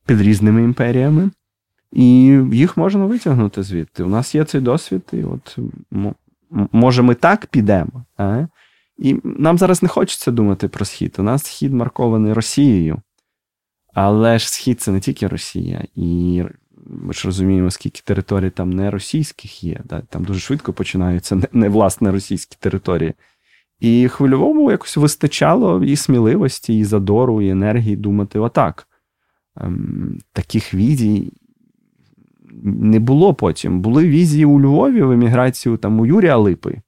під різними імперіями, і їх можна витягнути звідти. У нас є цей досвід, і от може ми так підемо. А? І нам зараз не хочеться думати про схід. У нас схід маркований Росією. Але ж схід це не тільки Росія, і ми ж розуміємо, скільки територій там не російських є. Да? Там дуже швидко починаються не, не власне російські території. І хвильовому якось вистачало і сміливості, і задору, і енергії думати отак. Ем, таких візій не було потім. Були візії у Львові в еміграцію там у Юрія Липи,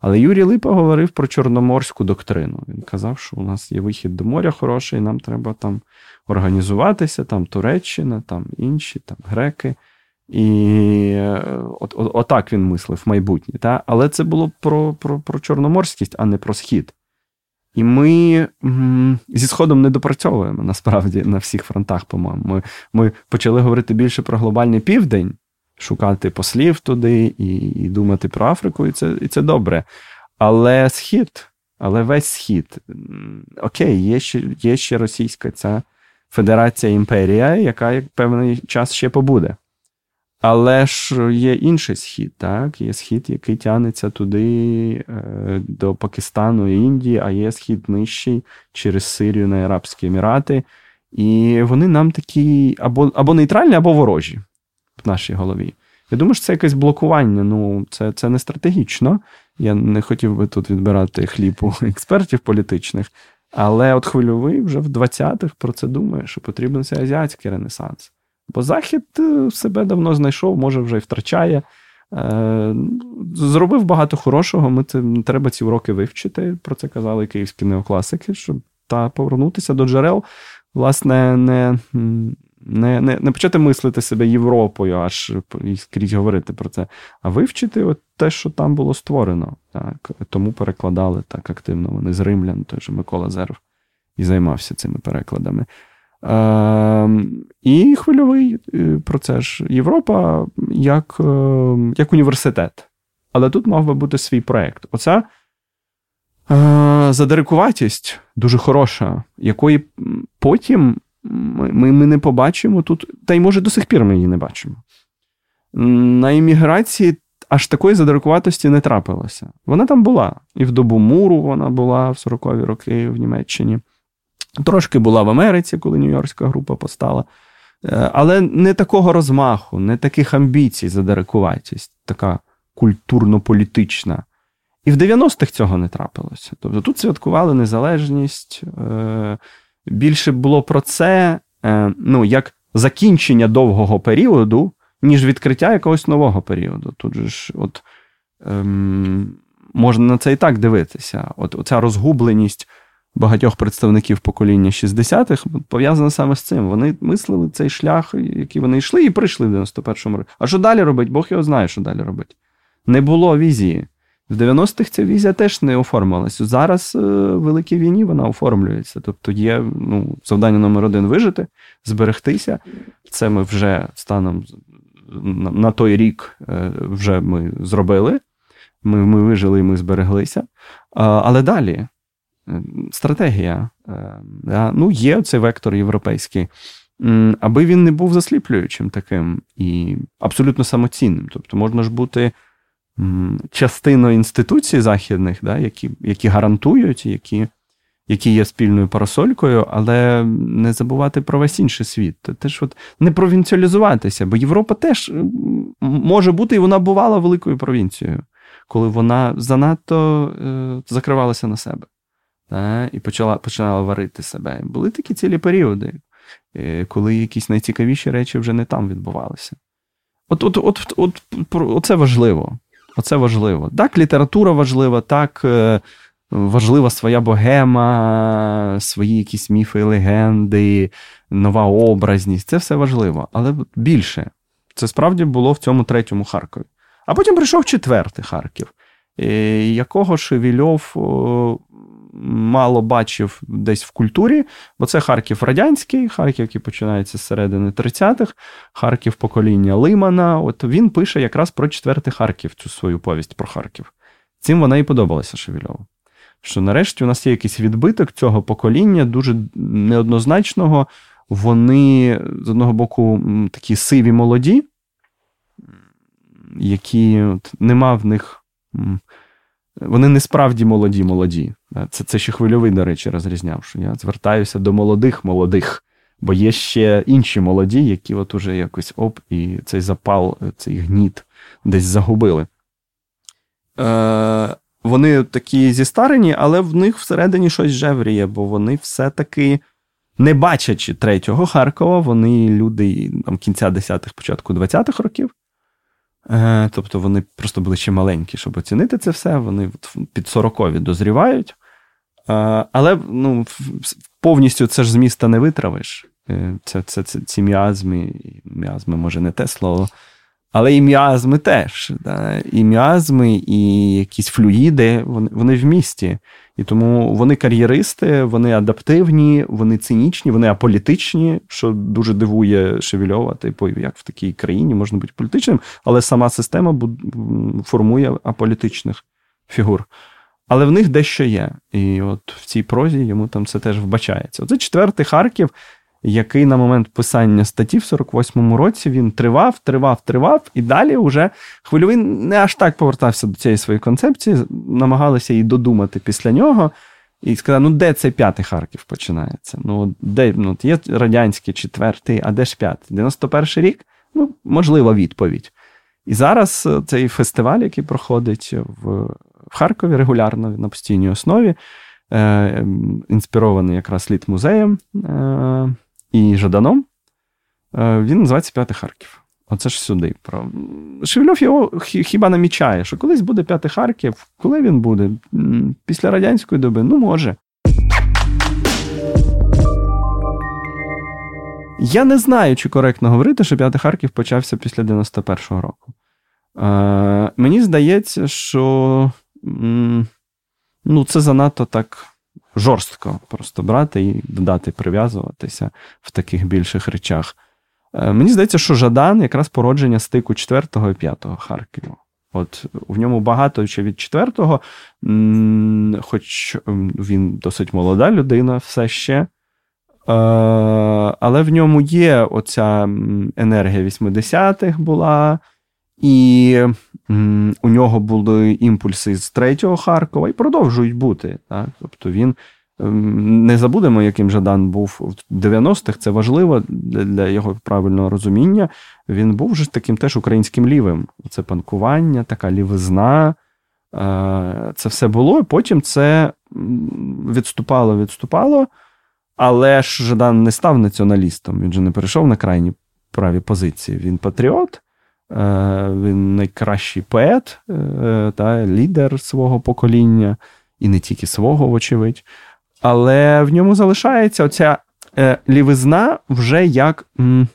Але Юрій Липа говорив про чорноморську доктрину. Він казав, що у нас є вихід до моря хороший, нам треба там організуватися, там Туреччина, там інші, там греки. І е, от, от, отак він мислив майбутнє. Та? Але це було про, про, про чорноморськість, а не про схід. І ми зі Сходом не допрацьовуємо насправді на всіх фронтах, по-моєму. Ми, ми почали говорити більше про глобальний південь, шукати послів туди і і думати про Африку, і це і це добре. Але схід, але весь схід. Окей, є ще є ще російська ця федерація імперія, яка як певний час ще побуде. Але ж є інший схід, так? Є схід, який тянеться туди е, до Пакистану і Індії, а є схід нижчий через Сирію на Арабські Емірати. І вони нам такі або або нейтральні, або ворожі в нашій голові. Я думаю, що це якесь блокування. Ну, це це не стратегічно. Я не хотів би тут відбирати хліб у експертів політичних. Але от хвильовий вже в 20-х про це думає, що потрібен цей азіатський ренесанс. Бо Захід е, себе давно знайшов, може вже й втрачає. Е, зробив багато хорошого. Ми це треба ці уроки вивчити. Про це казали київські неокласики, щоб та повернутися до джерел, власне, не не, не, не почати мислити себе Європою, аж і скрізь говорити про це, а вивчити от те, що там було створено. Так, Тому перекладали так активно. Вони з римлян, той же Микола Зерв, і займався цими перекладами. Е, І хвильовий е, про це ж Європа як е, як університет. Але тут мав би бути свій проєкт. Оця е, задирикуватість дуже хороша, якої потім ми, ми не побачимо тут, та й може до сих пір ми її не бачимо. На імміграції аж такої задирикуватості не трапилося. Вона там була. І в добу муру вона була в 40-ві роки в Німеччині. Трошки була в Америці, коли Нью-Йоркська група постала. Е, але не такого розмаху, не таких амбіцій задирикуватість, така культурно-політична. І в 90-х цього не трапилося. Тобто тут святкували незалежність. Більше було про це, е, ну, як закінчення довгого періоду, ніж відкриття якогось нового періоду. Тут же ж, от ем, можна на це і так дивитися. От Оця розгубленість багатьох представників покоління 60-х пов'язана саме з цим. Вони мислили цей шлях, який вони йшли, і прийшли в 91-му році. А що далі робить? Бог його знає, що далі робить. Не було візії. В 90-х ця візія теж не оформилася. Зараз е, в великій війні вона оформлюється. Тобто є ну, завдання номер один вижити, зберегтися. Це ми вже станом на, той рік е, вже ми зробили. Ми ми вижили і ми збереглися. Але далі е, стратегія. Ну, Є цей вектор європейський. Аби він не був засліплюючим таким і абсолютно самоцінним. Тобто можна ж бути частиною інституцій західних, да, які які гарантують, які які є спільною парасолькою, але не забувати про весь інший світ. Теж от не провінціалізуватися, бо Європа теж може бути, і вона бувала великою провінцією, коли вона занадто е, закривалася на себе да, і почала починала варити себе. Були такі цілі періоди, е, коли якісь найцікавіші речі вже не там відбувалися. От, от, от, от, от, Це важливо. Оце важливо. Так, література важлива, так е, важлива своя богема, свої якісь міфи, легенди, нова образність. Це все важливо. Але більше. Це справді було в цьому третьому Харкові. А потім прийшов четвертий Харків, е, якого Шевільов мало бачив десь в культурі, бо це Харків радянський, Харків, який починається з середини 30-х, Харків покоління Лимана. От він пише якраз про четвертий Харків, цю свою повість про Харків. Цим вона і подобалася Шевільову. Що нарешті у нас є якийсь відбиток цього покоління, дуже неоднозначного. Вони, з одного боку, такі сиві молоді, які от, нема в них вони не справді молоді, молоді. Це це ще хвильовий, до речі, розрізняв, що я звертаюся до молодих молодих, бо є ще інші молоді, які от уже якось оп, і цей запал, цей гніт десь загубили. Е, Вони такі зістарені, але в них всередині щось жевріє, бо вони все-таки, не бачачи третього Харкова, вони люди там, кінця 10-х, початку 20-х років. Е, тобто вони просто були ще маленькі, щоб оцінити це все. Вони під сорокові дозрівають. Е, але ну, повністю це ж з міста не витравиш. Це, це, це Ці міазми, міазми, може, не те слово. Але і міазми теж. Да? І міазми, і якісь флюїди, вони вони в місті. І тому вони кар'єристи, вони адаптивні, вони цинічні, вони аполітичні, що дуже дивує Шевільова, типу, як в такій країні можна бути політичним, але сама система формує аполітичних фігур. Але в них дещо є. І от в цій прозі йому там це теж вбачається. Оце четвертий Харків який на момент писання статті в 48-му році він тривав, тривав, тривав, і далі вже хвильовий не аж так повертався до цієї своєї концепції, намагалися її додумати після нього. І сказав, ну де цей п'ятий Харків починається? Ну, де ну, є радянський четвертий, а де ж п'ятий? 91-й рік? Ну, можлива відповідь. І зараз е, цей фестиваль, який проходить в в Харкові регулярно на постійній основі, е, інспірований якраз літ музеєм. Е, і Жаданом, е, він називається П'ятий Харків. Оце ж сюди. Шевельов його хіба намічає, що колись буде П'ятий Харків, коли він буде? Після радянської доби? Ну, може. Я не знаю, чи коректно говорити, що П'ятий Харків почався після 91-го року. Е, Мені здається, що ну, це занадто так жорстко просто брати і додати прив'язуватися в таких більших речах. Е, мені здається, що Жадан якраз породження стику 4 і 5 Харкова. От в ньому багато ще від 4-го, хоч він досить молода людина, все ще. Е, але в ньому є оця енергія 80-х була, і у нього були імпульси з третього Харкова і продовжують бути. Так? Тобто він ем, не забудемо, яким Жадан був в 90-х. Це важливо для його правильного розуміння. Він був вже таким теж українським лівим. Це панкування, така лівизна. Е, це все було. Потім це відступало, відступало. Але ж Жадан не став націоналістом. Він же не перейшов на крайні праві позиції. Він патріот. Е, він найкращий поет е, та лідер свого покоління, і не тільки свого, вочевидь. Але в ньому залишається оця е, лівизна вже як м,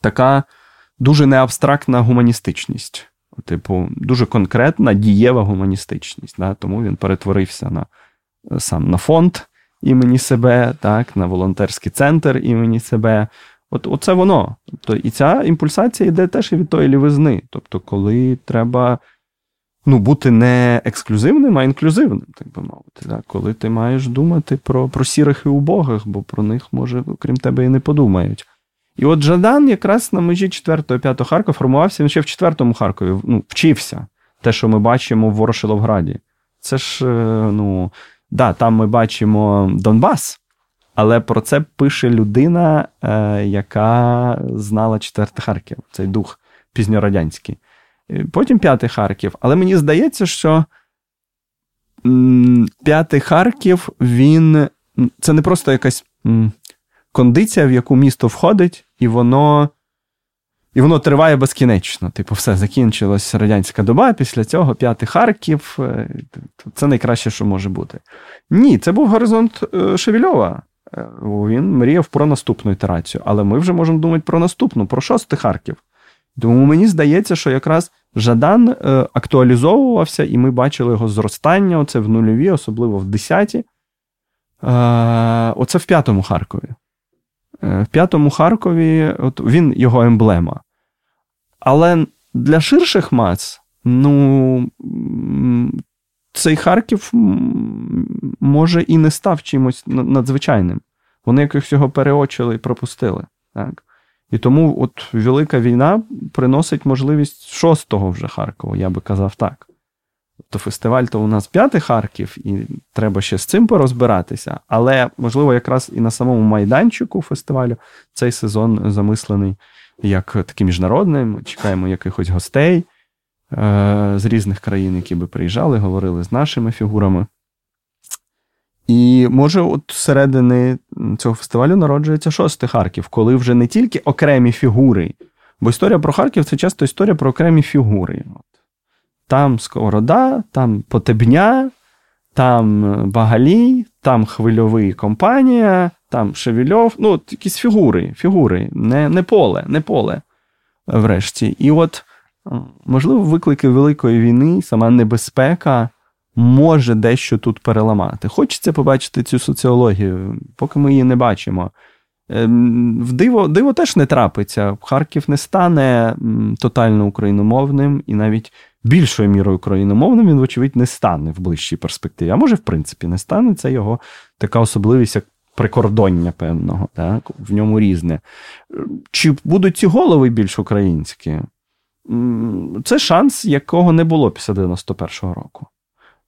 така дуже неабстрактна гуманістичність. Типу, дуже конкретна дієва гуманістичність. Да? Тому він перетворився на сам на фонд імені себе, так, на волонтерський центр імені себе. От Оце воно. Тобто, І ця імпульсація йде теж і від тої лівизни. Тобто, коли треба ну, бути не ексклюзивним, а інклюзивним, так би мовити. Так? Коли ти маєш думати про про сірих і убогих, бо про них, може, крім тебе, і не подумають. І от Жадан якраз на межі 4-5 Харкова формувався він ще в 4-му Харкові, ну, вчився. Те, що ми бачимо в Ворошиловграді. Це ж, е, ну, да, там ми бачимо Донбас. Але про це пише людина, е, яка знала четвертий Харків, цей дух пізньорадянський. Потім п'ятий Харків. Але мені здається, що п'ятий Харків, він це не просто якась кондиція, в яку місто входить, і воно і воно триває безкінечно. Типу, все, закінчилась радянська доба, після цього п'ятий Харків. Е, це найкраще, що може бути. Ні, це був горизонт е, Шевільова. Е, він мріяв про наступну ітерацію. Але ми вже можемо думати про наступну, про шостий Харків. Тому мені здається, що якраз Жадан е, актуалізовувався, і ми бачили його зростання. Оце в нульові, особливо в десяті. Е, оце в п'ятому Харкові. В п'ятому Харкові от він його емблема. Але для ширших мас, ну, цей Харків може і не став чимось надзвичайним. Вони якось його переочили і пропустили. Так? І тому от Велика війна приносить можливість шостого вже Харкова, я би казав так. Тобто фестиваль то у нас п'ятий Харків, і треба ще з цим порозбиратися. Але, можливо, якраз і на самому майданчику фестивалю цей сезон замислений як такий міжнародний. Ми чекаємо якихось гостей з різних країн, які би приїжджали, говорили з нашими фігурами. І може, от середини цього фестивалю народжується шостий Харків, коли вже не тільки окремі фігури Бо історія про Харків це часто історія про окремі фігури. Там Сковорода, там Потебня, там е, Багалій, там Хвильовий компанія, там Шевільов. Ну, от якісь фігури, фігури, не не поле, не поле врешті. І от, е, можливо, виклики Великої війни, сама небезпека може дещо тут переламати. Хочеться побачити цю соціологію, поки ми її не бачимо. Ем, в диво диво теж не трапиться. Харків не стане тотально україномовним і навіть більшою мірою україномовним він, вочевидь, не стане в ближчій перспективі. А може, в принципі, не стане. Це його така особливість, як прикордоння певного. Так? В ньому різне. Чи будуть ці голови більш українські? Це шанс, якого не було після 91-го року.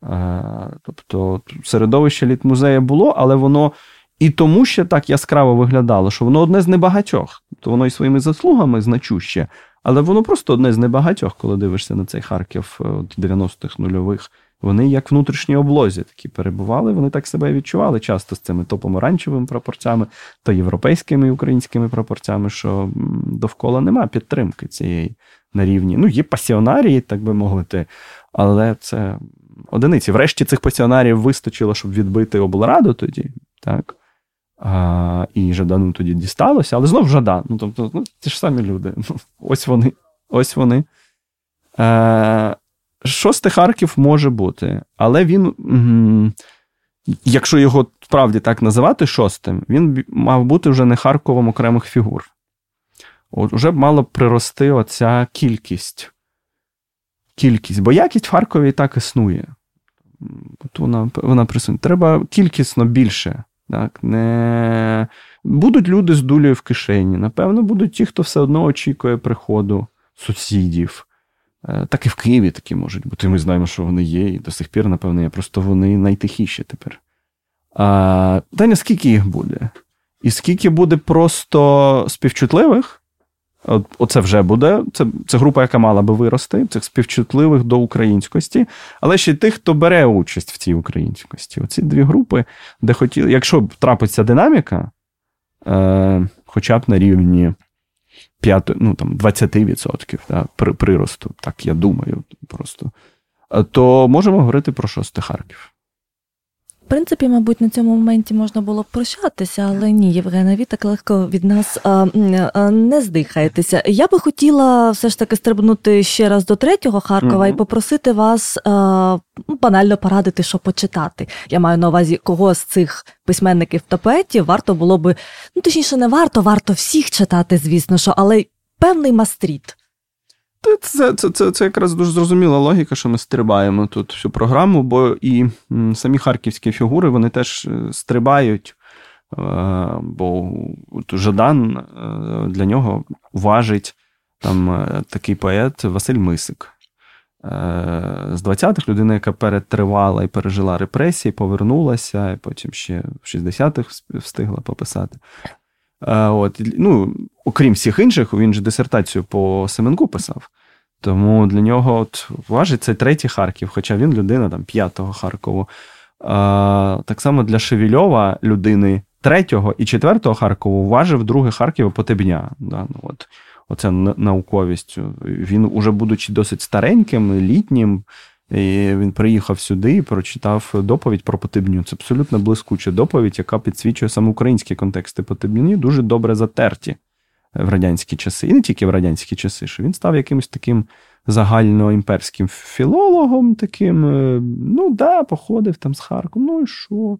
Е, тобто, середовище літмузея було, але воно. І тому ще так яскраво виглядало, що воно одне з небагатьох. То воно і своїми заслугами значуще, але воно просто одне з небагатьох, коли дивишся на цей Харків 90-х нульових. Вони як внутрішні облозі такі перебували, вони так себе відчували часто з цими то помаранчевими прапорцями, то європейськими і українськими прапорцями, що довкола нема підтримки цієї на рівні. Ну, є пасіонарії, так би мовити, але це одиниці. Врешті цих пасіонарів вистачило, щоб відбити облраду тоді, так? А, І Жадану тоді дісталося, але знов Жадан. Ну, тобто, ну, ті ж самі люди. Ось вони. Ось вони. Е, Шостий Харків може бути, але він, якщо його справді так називати шостим, він мав бути вже не Харковом окремих фігур. Уже б мала прирости оця кількість. Кількість. Бо якість в Харкові і так існує. От Вона вона присутня. Треба кількісно більше. Так, не... Будуть люди з дулею в кишені. Напевно, будуть ті, хто все одно очікує приходу сусідів. Е, так і в Києві такі можуть бути. Ми знаємо, що вони є, і до сих пір, напевно, є. Просто вони найтихіші тепер. А, Та скільки їх буде? І скільки буде просто співчутливих? Оце вже буде. Це це група, яка мала би вирости, цих співчутливих до українськості, але ще й тих, хто бере участь в цій українськості. Оці дві групи, де хотіли, якщо б трапиться динаміка, е, хоча б на рівні 5, ну, там, 20% да, приросту, так я думаю, просто, то можемо говорити про шостий Харків. В принципі, мабуть, на цьому моменті можна було б прощатися, але ні, Євгена, ви так легко від нас а, а, не здихаєтеся. Я би хотіла все ж таки стрибнути ще раз до третього Харкова mm-hmm. і попросити вас а, ну, банально порадити, що почитати. Я маю на увазі, кого з цих письменників та поетів варто було би, ну точніше, не варто, варто всіх читати, звісно, що, але певний мастріт. Це це, це, це якраз дуже зрозуміла логіка, що ми стрибаємо тут всю програму, бо і самі харківські фігури вони теж е, стрибають, е, бо Жадан е, для нього важить там такий поет Василь Мисик. З 20-х людина, яка перетривала і пережила репресії, повернулася, і потім ще в 60-х встигла пописати. От, ну, Окрім всіх інших, він же дисертацію по Семенку писав. Тому для нього от важить цей третій Харків, хоча він людина там п'ятого Харкову. А, Так само для Шевільова людини третього і четвертого Харкову важив другий Харків Потебня. Да, ну, от, Оце науковість. Він, уже будучи досить стареньким, літнім, і він приїхав сюди і прочитав доповідь про Потебню. Це абсолютно блискуча доповідь, яка підсвічує саме українські контексти Потебні, дуже добре затерті в радянські часи, і не тільки в радянські часи, що він став якимось таким загальноімперським філологом, таким, е, ну да, походив там з Харком, ну і що?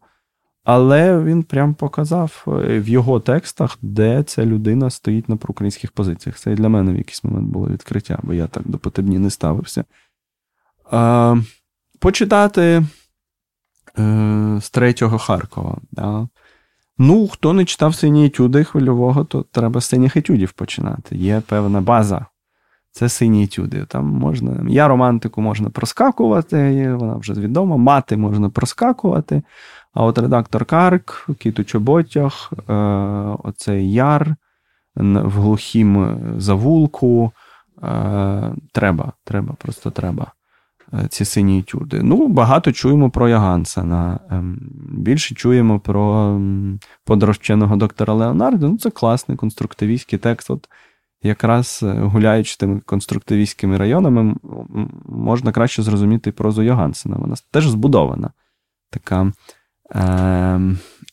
Але він прям показав е, в його текстах, де ця людина стоїть на проукраїнських позиціях. Це і для мене в якийсь момент було відкриття, бо я так до Потебні не ставився. А, Почитати е, з третього Харкова. Да? Ну, хто не читав сині етюди хвильового, то треба з синіх етюдів починати. Є певна база. Це сині етюди. Там можна. Я романтику можна проскакувати, вона вже відома, мати можна проскакувати. А от редактор Карк, Кіт Чоботях, е, оцей яр в глухім завулку. Е, треба, треба, просто треба. Е, ці сині етюди. Ну, багато чуємо про Ягансена. Ем, більше чуємо про подорожченого доктора Леонардо. Ну, це класний конструктивістський текст. От якраз е, гуляючи тими конструктивістськими районами, можна краще зрозуміти прозу Йогансена. Вона теж збудована, така е,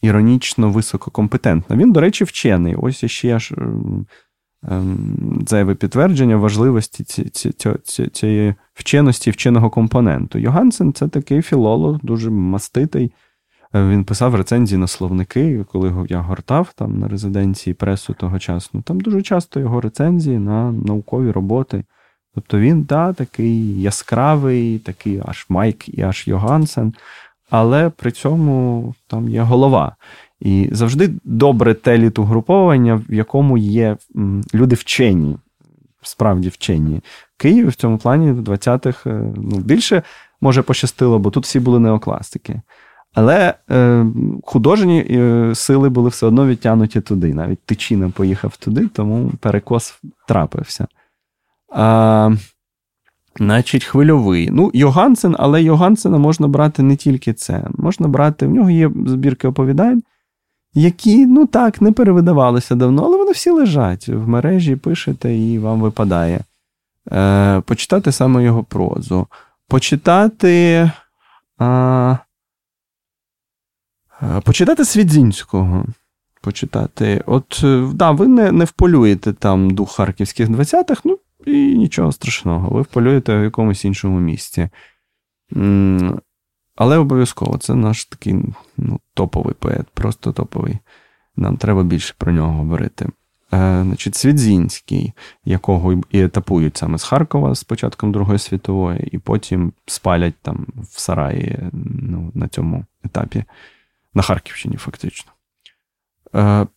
іронічно висококомпетентна. Він, до речі, вчений. Ось ще аж е, зайве підтвердження важливості цієї вченості вченого компоненту. Йогансен це такий філолог, дуже маститий. Він писав рецензії на словники, коли я гортав там на резиденції пресу тогочасну. Там дуже часто його рецензії на наукові роботи. Тобто він, да, такий яскравий, такий аж Майк і аж Йогансен, але при цьому там є голова. І завжди добре те літугруповання, в якому є люди вчені, справді вчені. Київ в цьому плані в 20-х е, ну, більше може пощастило, бо тут всі були неокласики. Але е, художні е, сили були все одно відтягнуті туди. Навіть Тичина поїхав туди, тому перекос трапився. А, Значить, хвильовий. Ну, Йогансен, але Йогансена можна брати не тільки це. Можна брати, в нього є збірки оповідань, які, ну так, не перевидавалися давно, але вони всі лежать в мережі, пишете, і вам випадає. Е, Почитати саме його прозу. Почитати. А, Е, почитати Свідзінського. Почитати. От, е, да, ви не не вполюєте там дух харківських 20-х, ну і нічого страшного, ви вполюєте в якомусь іншому місці. Але обов'язково це наш такий ну, топовий поет, просто топовий. Нам треба більше про нього говорити. Е, значить, Свідзінський, якого і етапують саме з Харкова з початком Другої світової, і потім спалять там в Сараї ну, на цьому етапі на Харківщині, фактично. Е,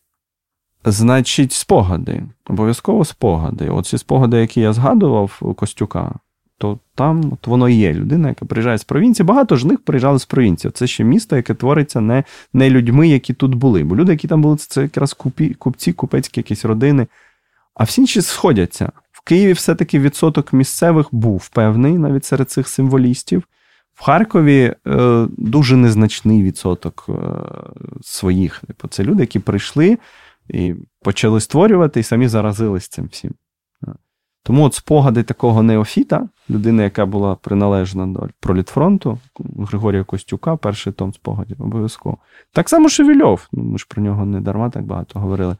Значить, спогади. Обов'язково спогади. Оці спогади, які я згадував у Костюка, то там от воно і є людина, яка приїжджає з провінції. Багато ж них приїжджали з провінції. Це ще місто, яке твориться не не людьми, які тут були. Бо люди, які там були, це якраз купі, купці, купецькі якісь родини. А всі інші сходяться. В Києві все-таки відсоток місцевих був певний навіть серед цих символістів. В Харкові е, дуже незначний відсоток е, своїх. Типу, це люди, які прийшли і почали створювати, і самі заразились цим всім. Тому от спогади такого неофіта, людини, яка була приналежна до пролітфронту, Григорія Костюка, перший том спогадів, обов'язково. Так само Шевельов, ну, ми ж про нього не дарма так багато говорили.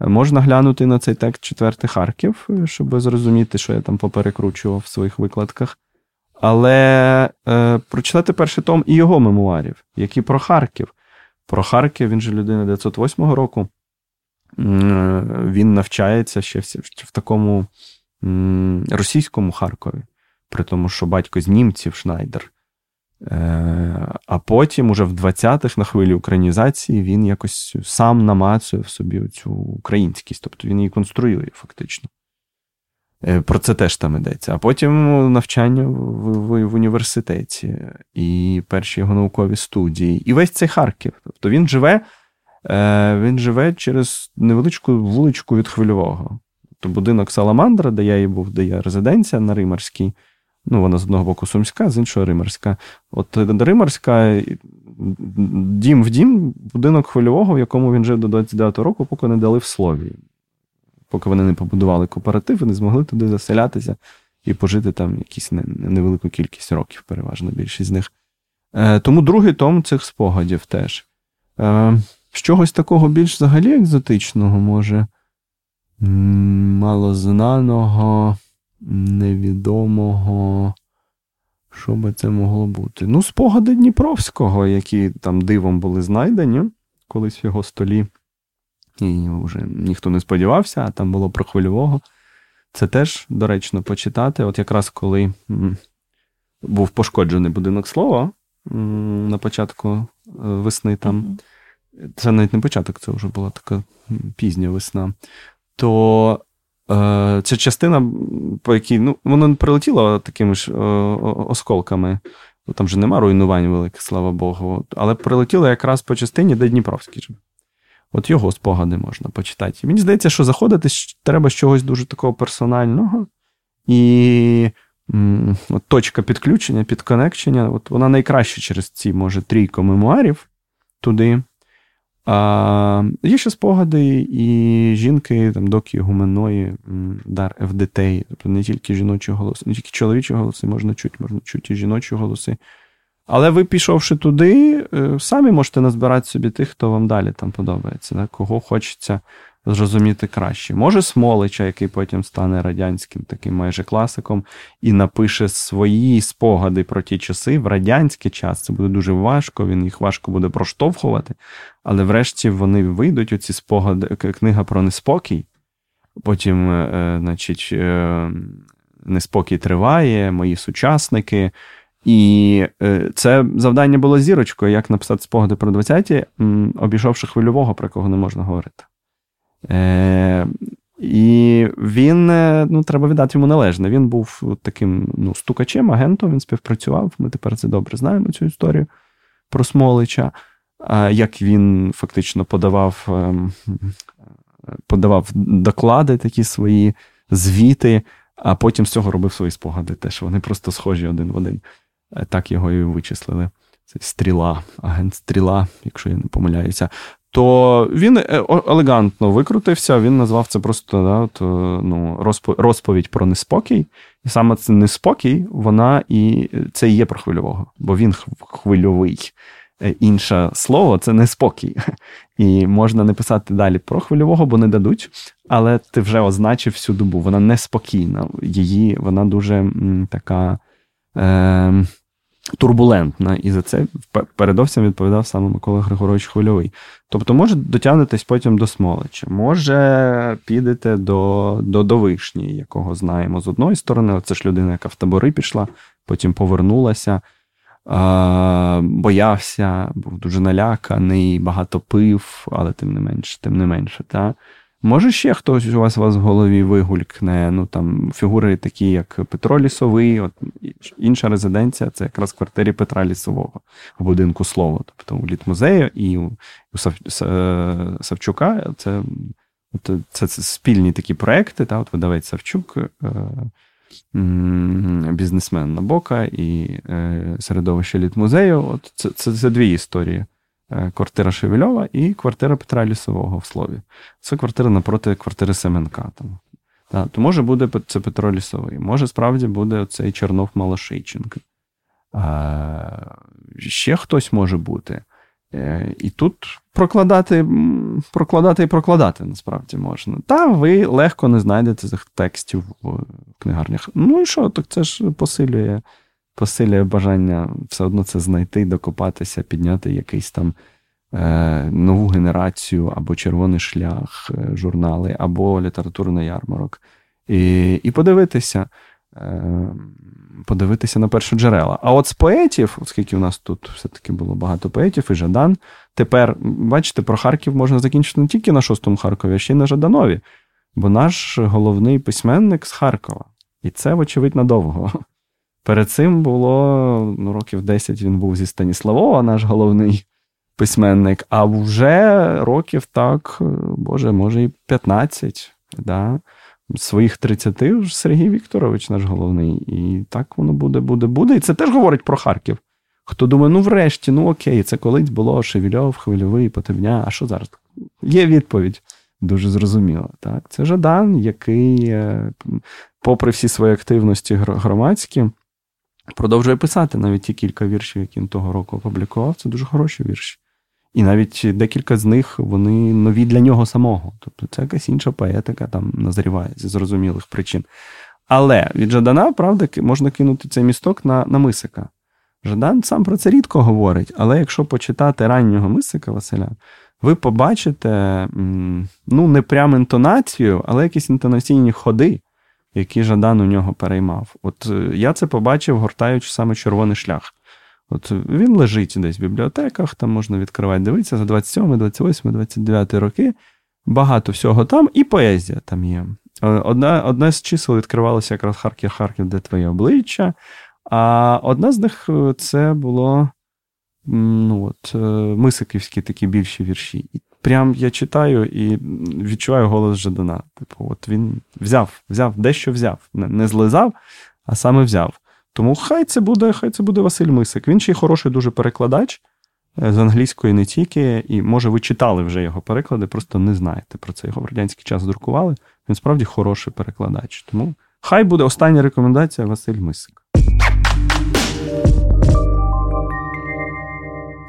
Можна глянути на цей текст четвертий Харків, щоб зрозуміти, що я там поперекручував в своїх викладках. Але е, прочитати перший том і його мемуарів, які про Харків. Про Харків він же людина 908 року. Він навчається ще в, в такому російському Харкові, при тому, що батько з німців Шнайдер. Е, а потім, уже в 20-х, на хвилі українізації, він якось сам намацує в собі цю українськість, тобто він її конструює фактично. Е, про це теж там йдеться. А потім навчання в, в, в університеті і перші його наукові студії. І весь цей Харків. Тобто він живе е, він живе через невеличку вуличку від Хвильового. Тобто будинок Саламандра, де я і був, де є резиденція на Римарській. Ну, вона з одного боку Сумська, з іншого Римарська. От Римарська, дім в дім, будинок хвильового, в якому він жив до 29-го року, поки не дали в слові поки вони не побудували кооператив, вони змогли туди заселятися і пожити там якісь невелику кількість років, переважно більшість з них. Е, тому другий том цих спогадів теж. Е, з чогось такого більш взагалі екзотичного, може, малознаного, невідомого. Що би це могло бути? Ну, спогади Дніпровського, які там дивом були знайдені колись в його столі і вже ніхто не сподівався, а там було про хвильового. Це теж доречно почитати. От якраз коли був пошкоджений будинок слова на початку е, весни там. Це навіть не початок, це вже була така пізня весна. То е, ця частина, по якій ну, воно прилетіло такими ж е, осколками. Там же нема руйнувань великих, слава Богу. Але прилетіло якраз по частині, де Дніпровський живе. От його спогади можна почитати. Мені здається, що заходити треба з чогось дуже такого персонального. І от точка підключення, підконекчення, от вона найкраще через ці, може, трійко мемуарів туди. А, Є ще спогади і жінки, там, доки гуменої, дар ФДТ, тобто не тільки жіночі голоси, не тільки чоловічі голоси можна чути, можна чути і жіночі голоси. Але ви, пішовши туди, е, самі можете назбирати собі тих, хто вам далі там подобається, да? кого хочеться зрозуміти краще. Може, Смолича, який потім стане радянським таким майже класиком, і напише свої спогади про ті часи в радянський час. Це буде дуже важко, він їх важко буде проштовхувати. Але врешті вони вийдуть, оці спогади, книга про неспокій. Потім, е, е, значить, е, неспокій триває, мої сучасники. І це завдання було зірочкою, як написати спогади про 20-ті, обійшовши хвильового, про кого не можна говорити. Е, І він, е, ну, треба віддати йому належне. Він був таким ну, стукачем, агентом, він співпрацював. Ми тепер це добре знаємо, цю історію про Смолича. Як він фактично подавав ем, подавав доклади, такі свої звіти, а потім з цього робив свої спогади. Теж вони просто схожі один в один. Е, так його і вичислили. Це стріла, агент стріла, якщо я не помиляюся то він е, елегантно викрутився. Він назвав це просто да, от, е, ну, розповідь про неспокій. І саме це неспокій, вона і це і є про хвильового, бо він хвильовий. Е, інше слово це неспокій. І можна не писати далі про хвильового, бо не дадуть. Але ти вже означив всю добу. Вона неспокійна. Її вона дуже така. Е, турбулентна, і за це передовсім відповідав саме Микола Григорович Хвильовий. Тобто, може дотягнетесь потім до Смолича, може підете до до, до Вишні, якого знаємо з одної сторони. Це ж людина, яка в табори пішла, потім повернулася, боявся, був дуже наляканий, багато пив, але тим не менше, тим не менше. Та? Може, ще хтось у вас у вас в голові вигулькне, ну там фігури такі, як Петро Лісовий, от інша резиденція це якраз квартирі Петра Лісового в будинку Слово. Тобто у літмузею і у, Сав, Савчука це це, це, це спільні такі проекти. Та, от Видавець Савчук, е, бізнесмен Набока і е, середовище літмузею. От Це, це, це дві історії. Е, квартира Шевельова і квартира Петра Лісового в слові. Це квартира напроти квартири Семенка. Там. Да, то може буде це Петро Лісовий, може справді буде цей Чернов Малошийченко. Ще хтось може бути. Е, і тут прокладати прокладати і прокладати насправді можна. Та ви легко не знайдете цих текстів в книгарнях. Ну і що, так це ж посилює посилює бажання все одно це знайти, докопатися, підняти якийсь там е, нову генерацію або червоний шлях, е, журнали, або літературний ярмарок. І і подивитися, е, подивитися на перші джерела. А от з поетів, оскільки у нас тут все-таки було багато поетів, і Жадан, тепер, бачите, про Харків можна закінчити не тільки на шостому Харкові, а ще й на Жаданові. Бо наш головний письменник з Харкова. І це, вочевидь, надовго. Перед цим було ну, років 10 він був зі Станіславова, наш головний письменник, а вже років так, Боже, може, і 15. Да? Своїх 30 вже Сергій Вікторович, наш головний. І так воно буде, буде, буде. І це теж говорить про Харків. Хто думає, ну врешті, ну окей, це колись було Шевільов, Хвильовий, Потевня. А що зараз? Є відповідь. Дуже зрозуміло. Так? Це Жадан, який, е, попри всі свої активності громадські, продовжує писати навіть ті кілька віршів, які він того року опублікував. Це дуже хороші вірші. І навіть декілька з них вони нові для нього самого. Тобто це якась інша поетика там назріває зі зрозумілих причин. Але від Жадана, правда, можна кинути цей місток на на Мисика. Жадан сам про це рідко говорить, але якщо почитати раннього Мисика Василя, ви побачите ну, не прям інтонацію, але якісь інтонаційні ходи, які Жадан у нього переймав. От е, я це побачив, гортаючи саме червоний шлях. От Він лежить десь в бібліотеках, там можна відкривати, дивитися за 27, 28, 29 роки. Багато всього там, і поезія там є. Е, одна, Одне з чисел відкривалося якраз Харків, Харків, де твоє обличчя. А одна з них е, це було ну, от, Мисиківські такі більші вірші прям я читаю і відчуваю голос Жадана. Типу, от він взяв, взяв, дещо взяв. Не, злизав, а саме взяв. Тому хай це буде, хай це буде Василь Мисик. Він ще й хороший дуже перекладач. з англійської не тільки, і може ви читали вже його переклади, просто не знаєте про це. Його в радянський час друкували. Він справді хороший перекладач. Тому хай буде остання рекомендація Василь Мисик.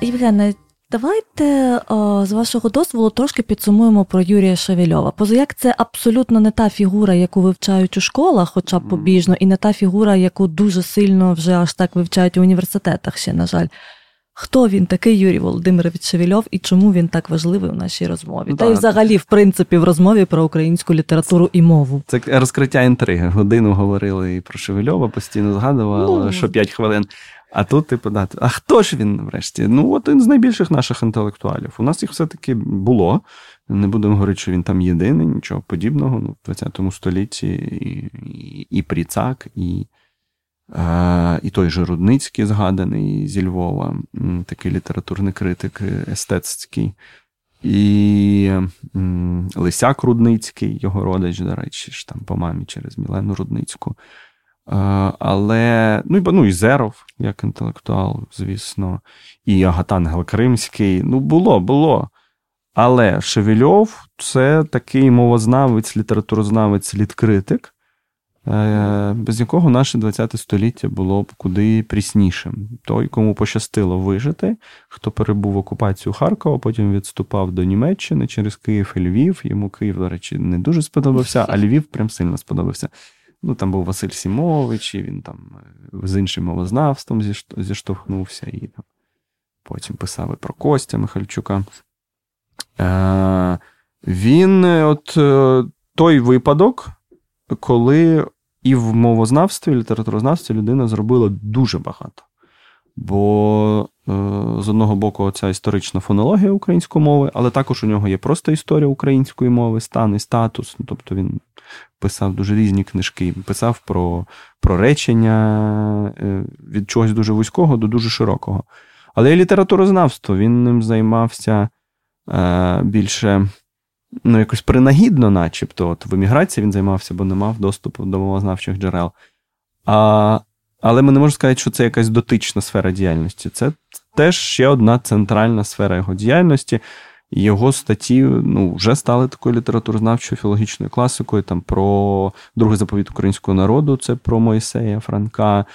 Євгене, давайте о, з вашого дозволу трошки підсумуємо про Юрія Шевельова. Позаяк це абсолютно не та фігура, яку вивчають у школах, хоча б побіжно, і не та фігура, яку дуже сильно вже аж так вивчають у університетах ще, на жаль. Хто він такий, Юрій Володимирович Шевельов, і чому він так важливий у нашій розмові? Да. Та й взагалі, в принципі, в розмові про українську літературу і мову. Це розкриття інтриги. Годину говорили і про Шевельова, постійно згадували, ну, що п'ять хвилин. А тут, типу, да, а хто ж він врешті? Ну, один з найбільших наших інтелектуалів. У нас їх все-таки було. Не будемо говорити, що він там єдиний, нічого подібного. Ну, В ХХ столітті і, і, і Пріцак, і е, і той же Рудницький згаданий зі Львова, такий літературний критик естетський. І Лисяк Рудницький, його родич, до речі, ж там по мамі через Мілену Рудницьку. Але ну, ну і Зеров, як інтелектуал, звісно, і Агатан Гелкримський. Ну, було, було. Але Шевельов це такий мовознавець, літературознавець, літкритик, е, без якого наше ХХ століття було б куди пріснішим. Той, кому пощастило вижити, хто перебув в окупацію Харкова, потім відступав до Німеччини через Київ і Львів. Йому Київ, до речі, не дуже сподобався, а Львів прям сильно сподобався. Ну, Там був Василь Сімович, і він там е, з іншим мовознавством зіштовхнувся, і там потім писав і про Костя Михальчука. Е, Він, е, от е, той випадок, коли і в мовознавстві, і літературознавстві людина зробила дуже багато. Бо е, з одного боку, ця історична фонологія української мови, але також у нього є просто історія української мови, стан і статус. Ну, тобто він писав дуже різні книжки, писав про про речення е, від чогось дуже вузького до дуже широкого. Але і літературознавство він ним займався е, більше ну, якось принагідно, начебто. От В еміграції він займався, бо не мав доступу до мовознавчих джерел. А, Але ми не можемо сказати, що це якась дотична сфера діяльності. Це теж ще одна центральна сфера його діяльності. Його статті ну, вже стали такою літературознавчою філологічною класикою. Там про другий заповіт українського народу, це про Моїсея Франка,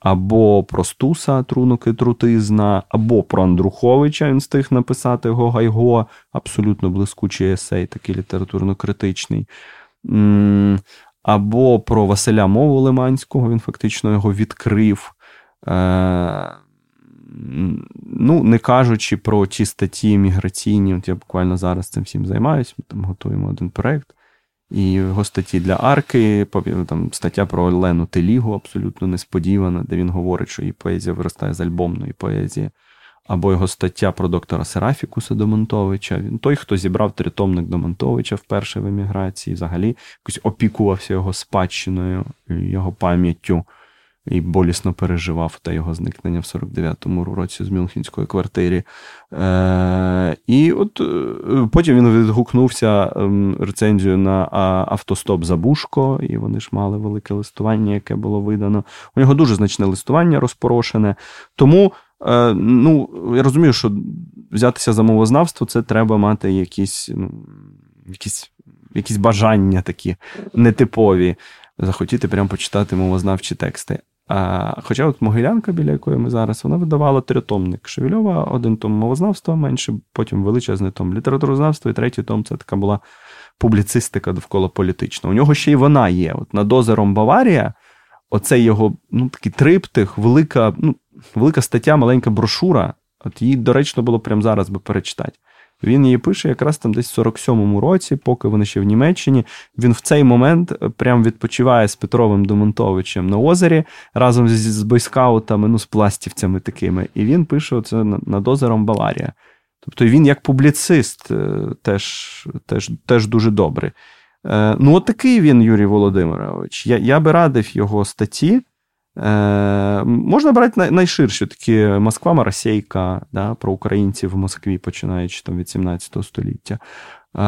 або про Стуса Трунуки Трутизна, або про Андруховича. Він встиг написати його Гайго, абсолютно блискучий есей, такий літературно-критичний. Або про Василя Мову Лиманського, він фактично його відкрив. Ну, не кажучи про ті статті міграційні, от я буквально зараз цим всім займаюся, ми там готуємо один проєкт. І його статті для Арки, там стаття про Олену Телігу абсолютно несподівана, де він говорить, що її поезія виростає з альбомної поезії. Або його стаття про доктора Серафікуса Домонтовича. Він той, хто зібрав тритомник Домонтовича вперше в еміграції, взагалі якось опікувався його спадщиною, його пам'яттю і болісно переживав та його зникнення в 49-му році з Мюнхенської квартири. Е, І от е, потім він відгукнувся ем, рецензію на автостоп Забушко, і вони ж мали велике листування, яке було видано. У нього дуже значне листування розпорошене. Тому. Е, ну, я розумію, що взятися за мовознавство це треба мати якісь ну, якісь, якісь бажання такі нетипові, захотіти прямо почитати мовознавчі тексти. А, Хоча от Могилянка, біля якої ми зараз, вона видавала тритомник Шевельова, один том мовознавства менше, потім величезний том літературознавства, і третій том це така була публіцистика довкола політична. У нього ще й вона є. От Над озером Баварія, оцей його ну, такий триптих, велика ну, велика стаття, маленька брошура. От її доречно було прямо зараз би перечитати. Він її пише якраз там десь в 47-му році, поки вони ще в Німеччині. Він в цей момент е, прям відпочиває з Петровим Домонтовичем на озері разом з, з бойскаутами, ну, з пластівцями такими. І він пише оце над озером Баварія. Тобто він як публіцист е, теж теж, теж дуже добрий. Е, ну, от такий він, Юрій Володимирович. Я я би радив його статті. Е, Можна брати найширші такі Москва Маросейка да, про українців в Москві, починаючи там від 17 століття. Е,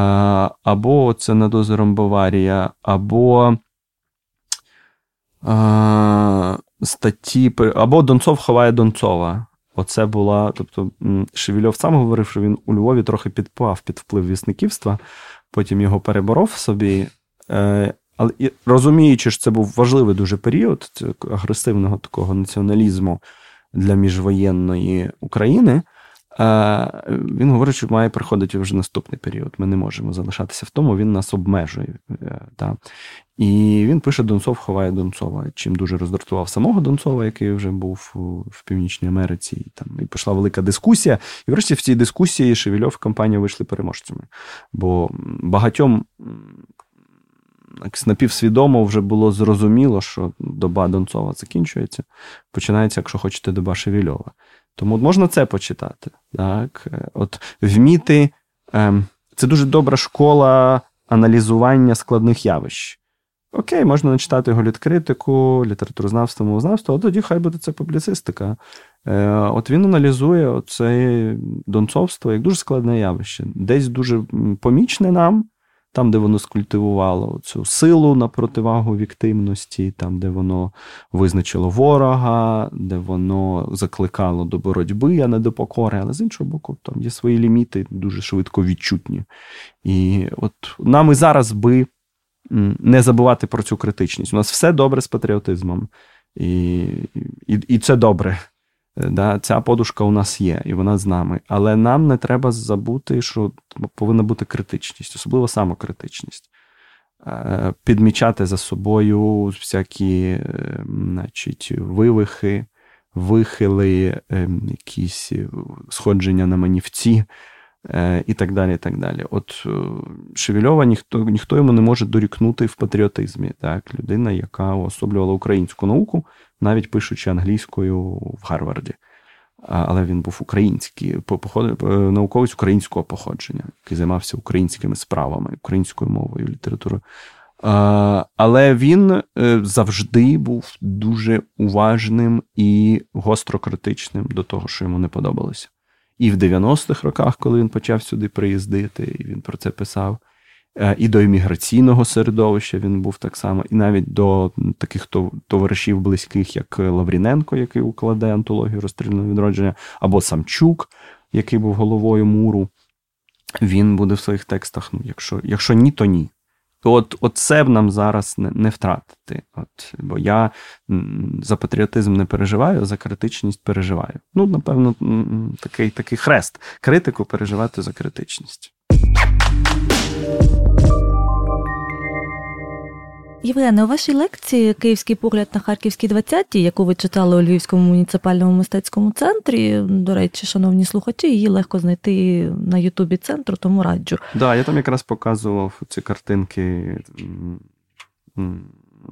або це над озером Баварія, або е, статті, або Донцов ховає Донцова. Оце була. Тобто, Шевільов сам говорив, що він у Львові трохи підпав під вплив вісниківства, потім його переборов собі. Е, але розуміючи, що це був важливий дуже період агресивного такого націоналізму для міжвоєнної України, е, він говорить, що має приходити вже наступний період. Ми не можемо залишатися в тому, він нас обмежує. Та. І він пише: Донцов ховає Донцова, чим дуже роздратував самого Донцова, який вже був в Північній Америці. І там і пішла велика дискусія. І врешті в цій дискусії Шевільов і компанія вийшли переможцями. Бо багатьом напівсвідомо вже було зрозуміло, що доба Донцова закінчується. Починається, якщо хочете, доба Шевільова. Тому можна це почитати. Так? От Вміти. Ем, це дуже добра школа аналізування складних явищ. Окей, можна начитати його літкритику, літературознавство, мовознавство, а тоді хай буде це публіцистика. Е, От він аналізує це донцовство як дуже складне явище. Десь дуже помічне нам, там, де воно скультивувало цю силу на противагу віктивності, там, де воно визначило ворога, де воно закликало до боротьби, а не до покори. Але з іншого боку, там є свої ліміти, дуже швидко відчутні. І от нам і зараз би не забувати про цю критичність. У нас все добре з патріотизмом, і, і, і це добре. Е, да, Ця подушка у нас є, і вона з нами. Але нам не треба забути, що повинна бути критичність, особливо самокритичність. Е, підмічати за собою всякі е, значить, вивихи, вихили, якісь сходження на манівці. І так далі. і так далі. От Шевельова ніхто ніхто йому не може дорікнути в патріотизмі. Так? Людина, яка уособлювала українську науку, навіть пишучи англійською в Гарварді. Але він був український е, науковець українського походження, який займався українськими справами, українською мовою, літературою. Але він е, завжди був дуже уважним і гостро критичним до того, що йому не подобалося. І в 90-х роках, коли він почав сюди приїздити, і він про це писав. Е, і до імміграційного середовища він був так само, і навіть до таких товаришів близьких, як Лавріненко, який укладе антологію розстрільного відродження, або Самчук, який був головою муру. Він буде в своїх текстах. Ну, якщо якщо ні, то ні. То от, от це б нам зараз не не втратити. От, Бо я за патріотизм не переживаю, за критичність переживаю. Ну, напевно, такий такий хрест. Критику переживати за критичність. Євгене, у вашій лекції Київський погляд на харківські 20 яку ви читали у Львівському муніципальному мистецькому центрі. До речі, шановні слухачі, її легко знайти на Ютубі центру, тому раджу. Так, да, я там якраз показував ці картинки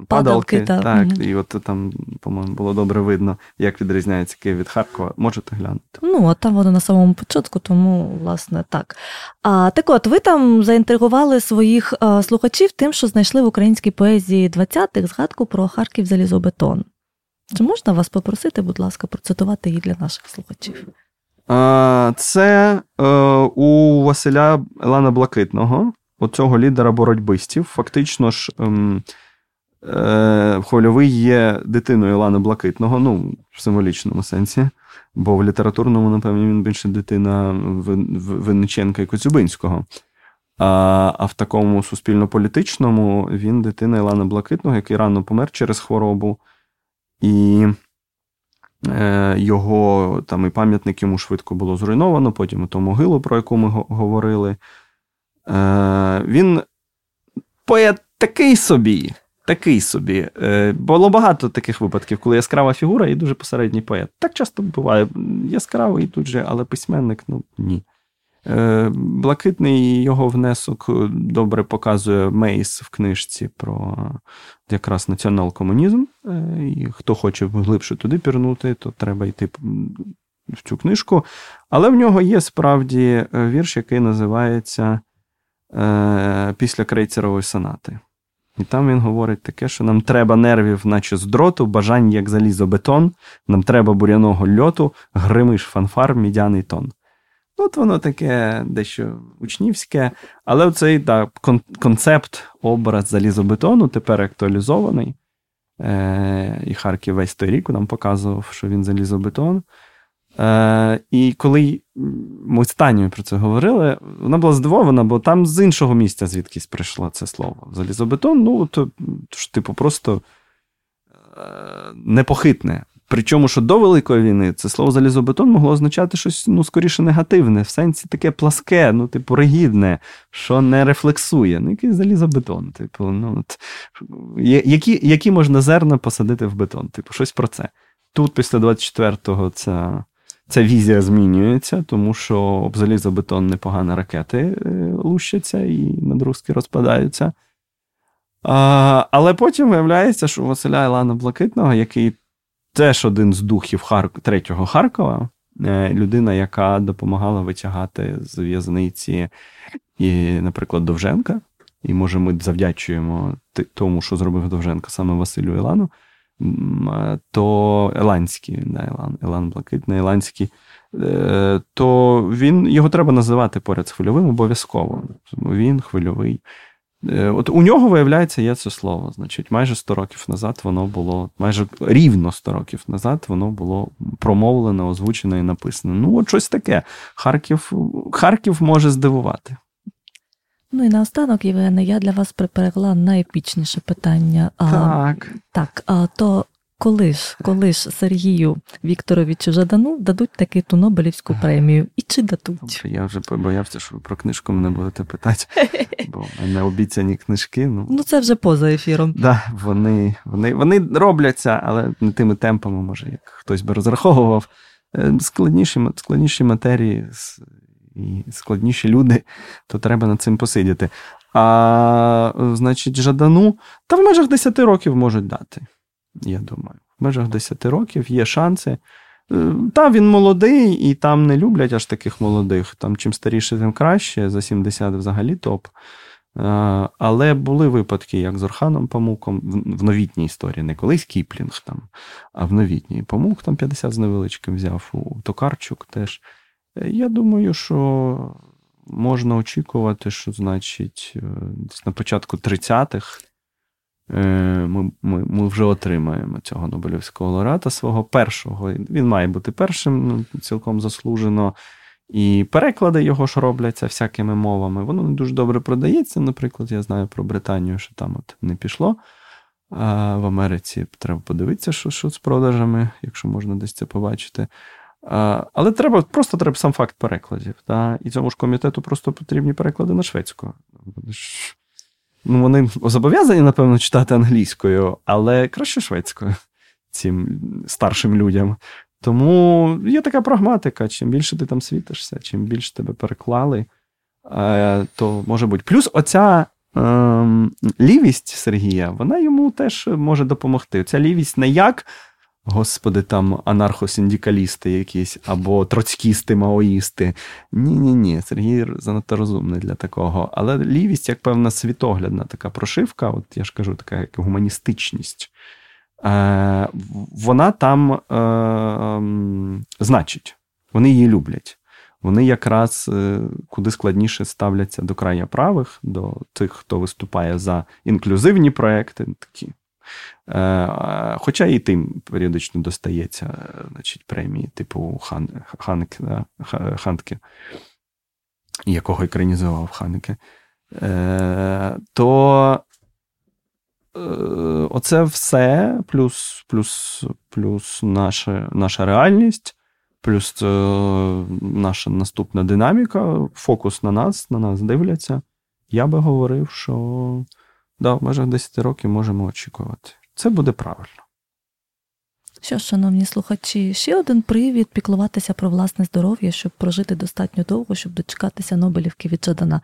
падалки. падалки. Так, угу. і от там, по-моєму, було добре видно, як відрізняється Київ від Харкова. Можете глянути. Ну, а там воно на самому початку, тому, власне, так. А так от, ви там заінтригували своїх а, слухачів тим, що знайшли в українській поезії 20-х згадку про Харків залізобетон. Чи можна вас попросити, будь ласка, процитувати її для наших слухачів? Це е, у Василя Елана Блакитного, оцього лідера боротьбистів. Фактично ж. Е, Хвильовий є дитиною Ілана Блакитного, ну, в символічному сенсі, бо в літературному, напевно, він більше дитина Винниченка і Коцюбинського. А а в такому суспільно-політичному він дитина Ілана Блакитного, який рано помер через хворобу. І е, його там і пам'ятник йому швидко було зруйновано, потім і ту могилу, про яку ми говорили. Е, Він поет такий собі такий собі. Е, було багато таких випадків, коли яскрава фігура і дуже посередній поет. Так часто буває. Яскравий тут же, але письменник ну ні. Е, блакитний його внесок добре показує Мейс в книжці про якраз націонал-комунізм. Е, і Хто хоче глибше туди пірнути, то треба йти в цю книжку. Але в нього є справді вірш, який називається Після крейцерової сонати. І там він говорить таке, що нам треба нервів, наче з дроту, бажань, як залізобетон, нам треба буряного льоту, гримиш фанфар, мідяний тон. От воно таке дещо учнівське, але цей так, концепт, образ залізобетону тепер актуалізований. Е, І Харків весь той рік нам показував, що він залізобетон. Е, І коли ми з Танією про це говорили, вона була здивована, бо там з іншого місця звідкись прийшло це слово. Залізобетон, ну, то, типу, просто е, непохитне. Причому, що до Великої війни це слово залізобетон могло означати щось ну, скоріше негативне, в сенсі таке пласке, ну, типу, ригідне, що не рефлексує. Ну, який залізобетон. Типу, ну, от, які які можна зерна посадити в бетон? Типу, щось про це. Тут, після 24-го, ця, ця візія змінюється, тому що об залізобетон непогано ракети е, лущаться і надрузки розпадаються. А, Але потім виявляється, що Василя Ілана Блакитного, який теж один з духів Хар... третього Харкова, е, людина, яка допомагала витягати з в'язниці, і, наприклад, Довженка. І може ми завдячуємо тому, що зробив Довженко саме Василю Ілану, то Еланський, да, Елан, Елан Блакитний, Еланський, е, то він його треба називати поряд з хвильовим обов'язково. Він хвильовий. Е, от у нього, виявляється, є це слово. Значить, майже 100 років назад воно було, майже рівно 100 років назад воно було промовлено, озвучено і написано. Ну, от щось таке. Харків, Харків може здивувати. Ну і наостанок, Євгене, я для вас приперегла найепічніше питання. Так. А, так, а то коли ж коли ж Сергію Вікторовичу Жадану дадуть таки ту Нобелівську премію? І чи дадуть? Я вже побоявся, що ви про книжку мене будете питати, бо в мене обіцяні книжки. Ну ну це вже поза ефіром. Да, Вони вони, вони робляться, але не тими темпами, може, як хтось би розраховував. Е, складніші складніші матерії і складніші люди, то треба над цим посидіти. А значить, Жадану, та в межах 10 років можуть дати я думаю. В межах 10 років є шанси. Е, та, він молодий, і там не люблять аж таких молодих. Там чим старіше, тим краще. За 70 взагалі топ. Е, але були випадки, як з Орханом Памуком, в новітній історії, не колись Кіплінг, там, а в новітній Памук там 50 з невеличким взяв у Токарчук теж. Е, я думаю, що можна очікувати, що, значить, десь на початку 30-х Е, ми ми, ми вже отримаємо цього Нобелівського лауреата свого першого. Він має бути першим, ну, цілком заслужено. І переклади його ж робляться всякими мовами. Воно не дуже добре продається. Наприклад, я знаю про Британію, що там от не пішло. А В Америці треба подивитися, що що з продажами, якщо можна десь це побачити. Але треба просто треба сам факт перекладів. Та? І цьому ж комітету просто потрібні переклади на шведську ну, вони зобов'язані, напевно, читати англійською, але краще шведською цим старшим людям. Тому є така прагматика: чим більше ти там світишся, чим більше тебе переклали, е, то може бути. Плюс оця ем, лівість Сергія, вона йому теж може допомогти. Ця лівість не як Господи, там анархосиндикалісти якісь або троцькісти, маоїсти. Ні-ні ні, Сергій занадто розумний для такого. Але лівість, як певна світоглядна така прошивка, от я ж кажу, така як гуманістичність, е, вона там е, е, значить, вони її люблять. Вони якраз е, куди складніше ставляться до края правих, до тих, хто виступає за інклюзивні проекти, такі хоча і тим періодично достається значить, премії, типу Хан, Ханк, да, Хантке, якого екранізував Ханке, е, то е, оце все, плюс плюс, плюс наша, наша реальність, плюс наша наступна динаміка, фокус на нас, на нас дивляться. Я би говорив, що да, в межах 10 років можемо очікувати. Це буде правильно. Що, шановні слухачі, ще один привід піклуватися про власне здоров'я, щоб прожити достатньо довго, щоб дочекатися Нобелівки від Жадана.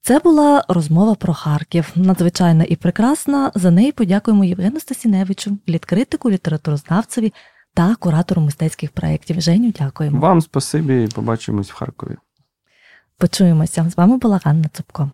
Це була розмова про Харків, надзвичайна і прекрасна. За неї подякуємо Євгену Стасіневичу, літкритику, літературознавцеві та куратору мистецьких проєктів. Женю, дякуємо. Вам спасибі і побачимось в Харкові. Почуємося. З вами була Ганна Цупко.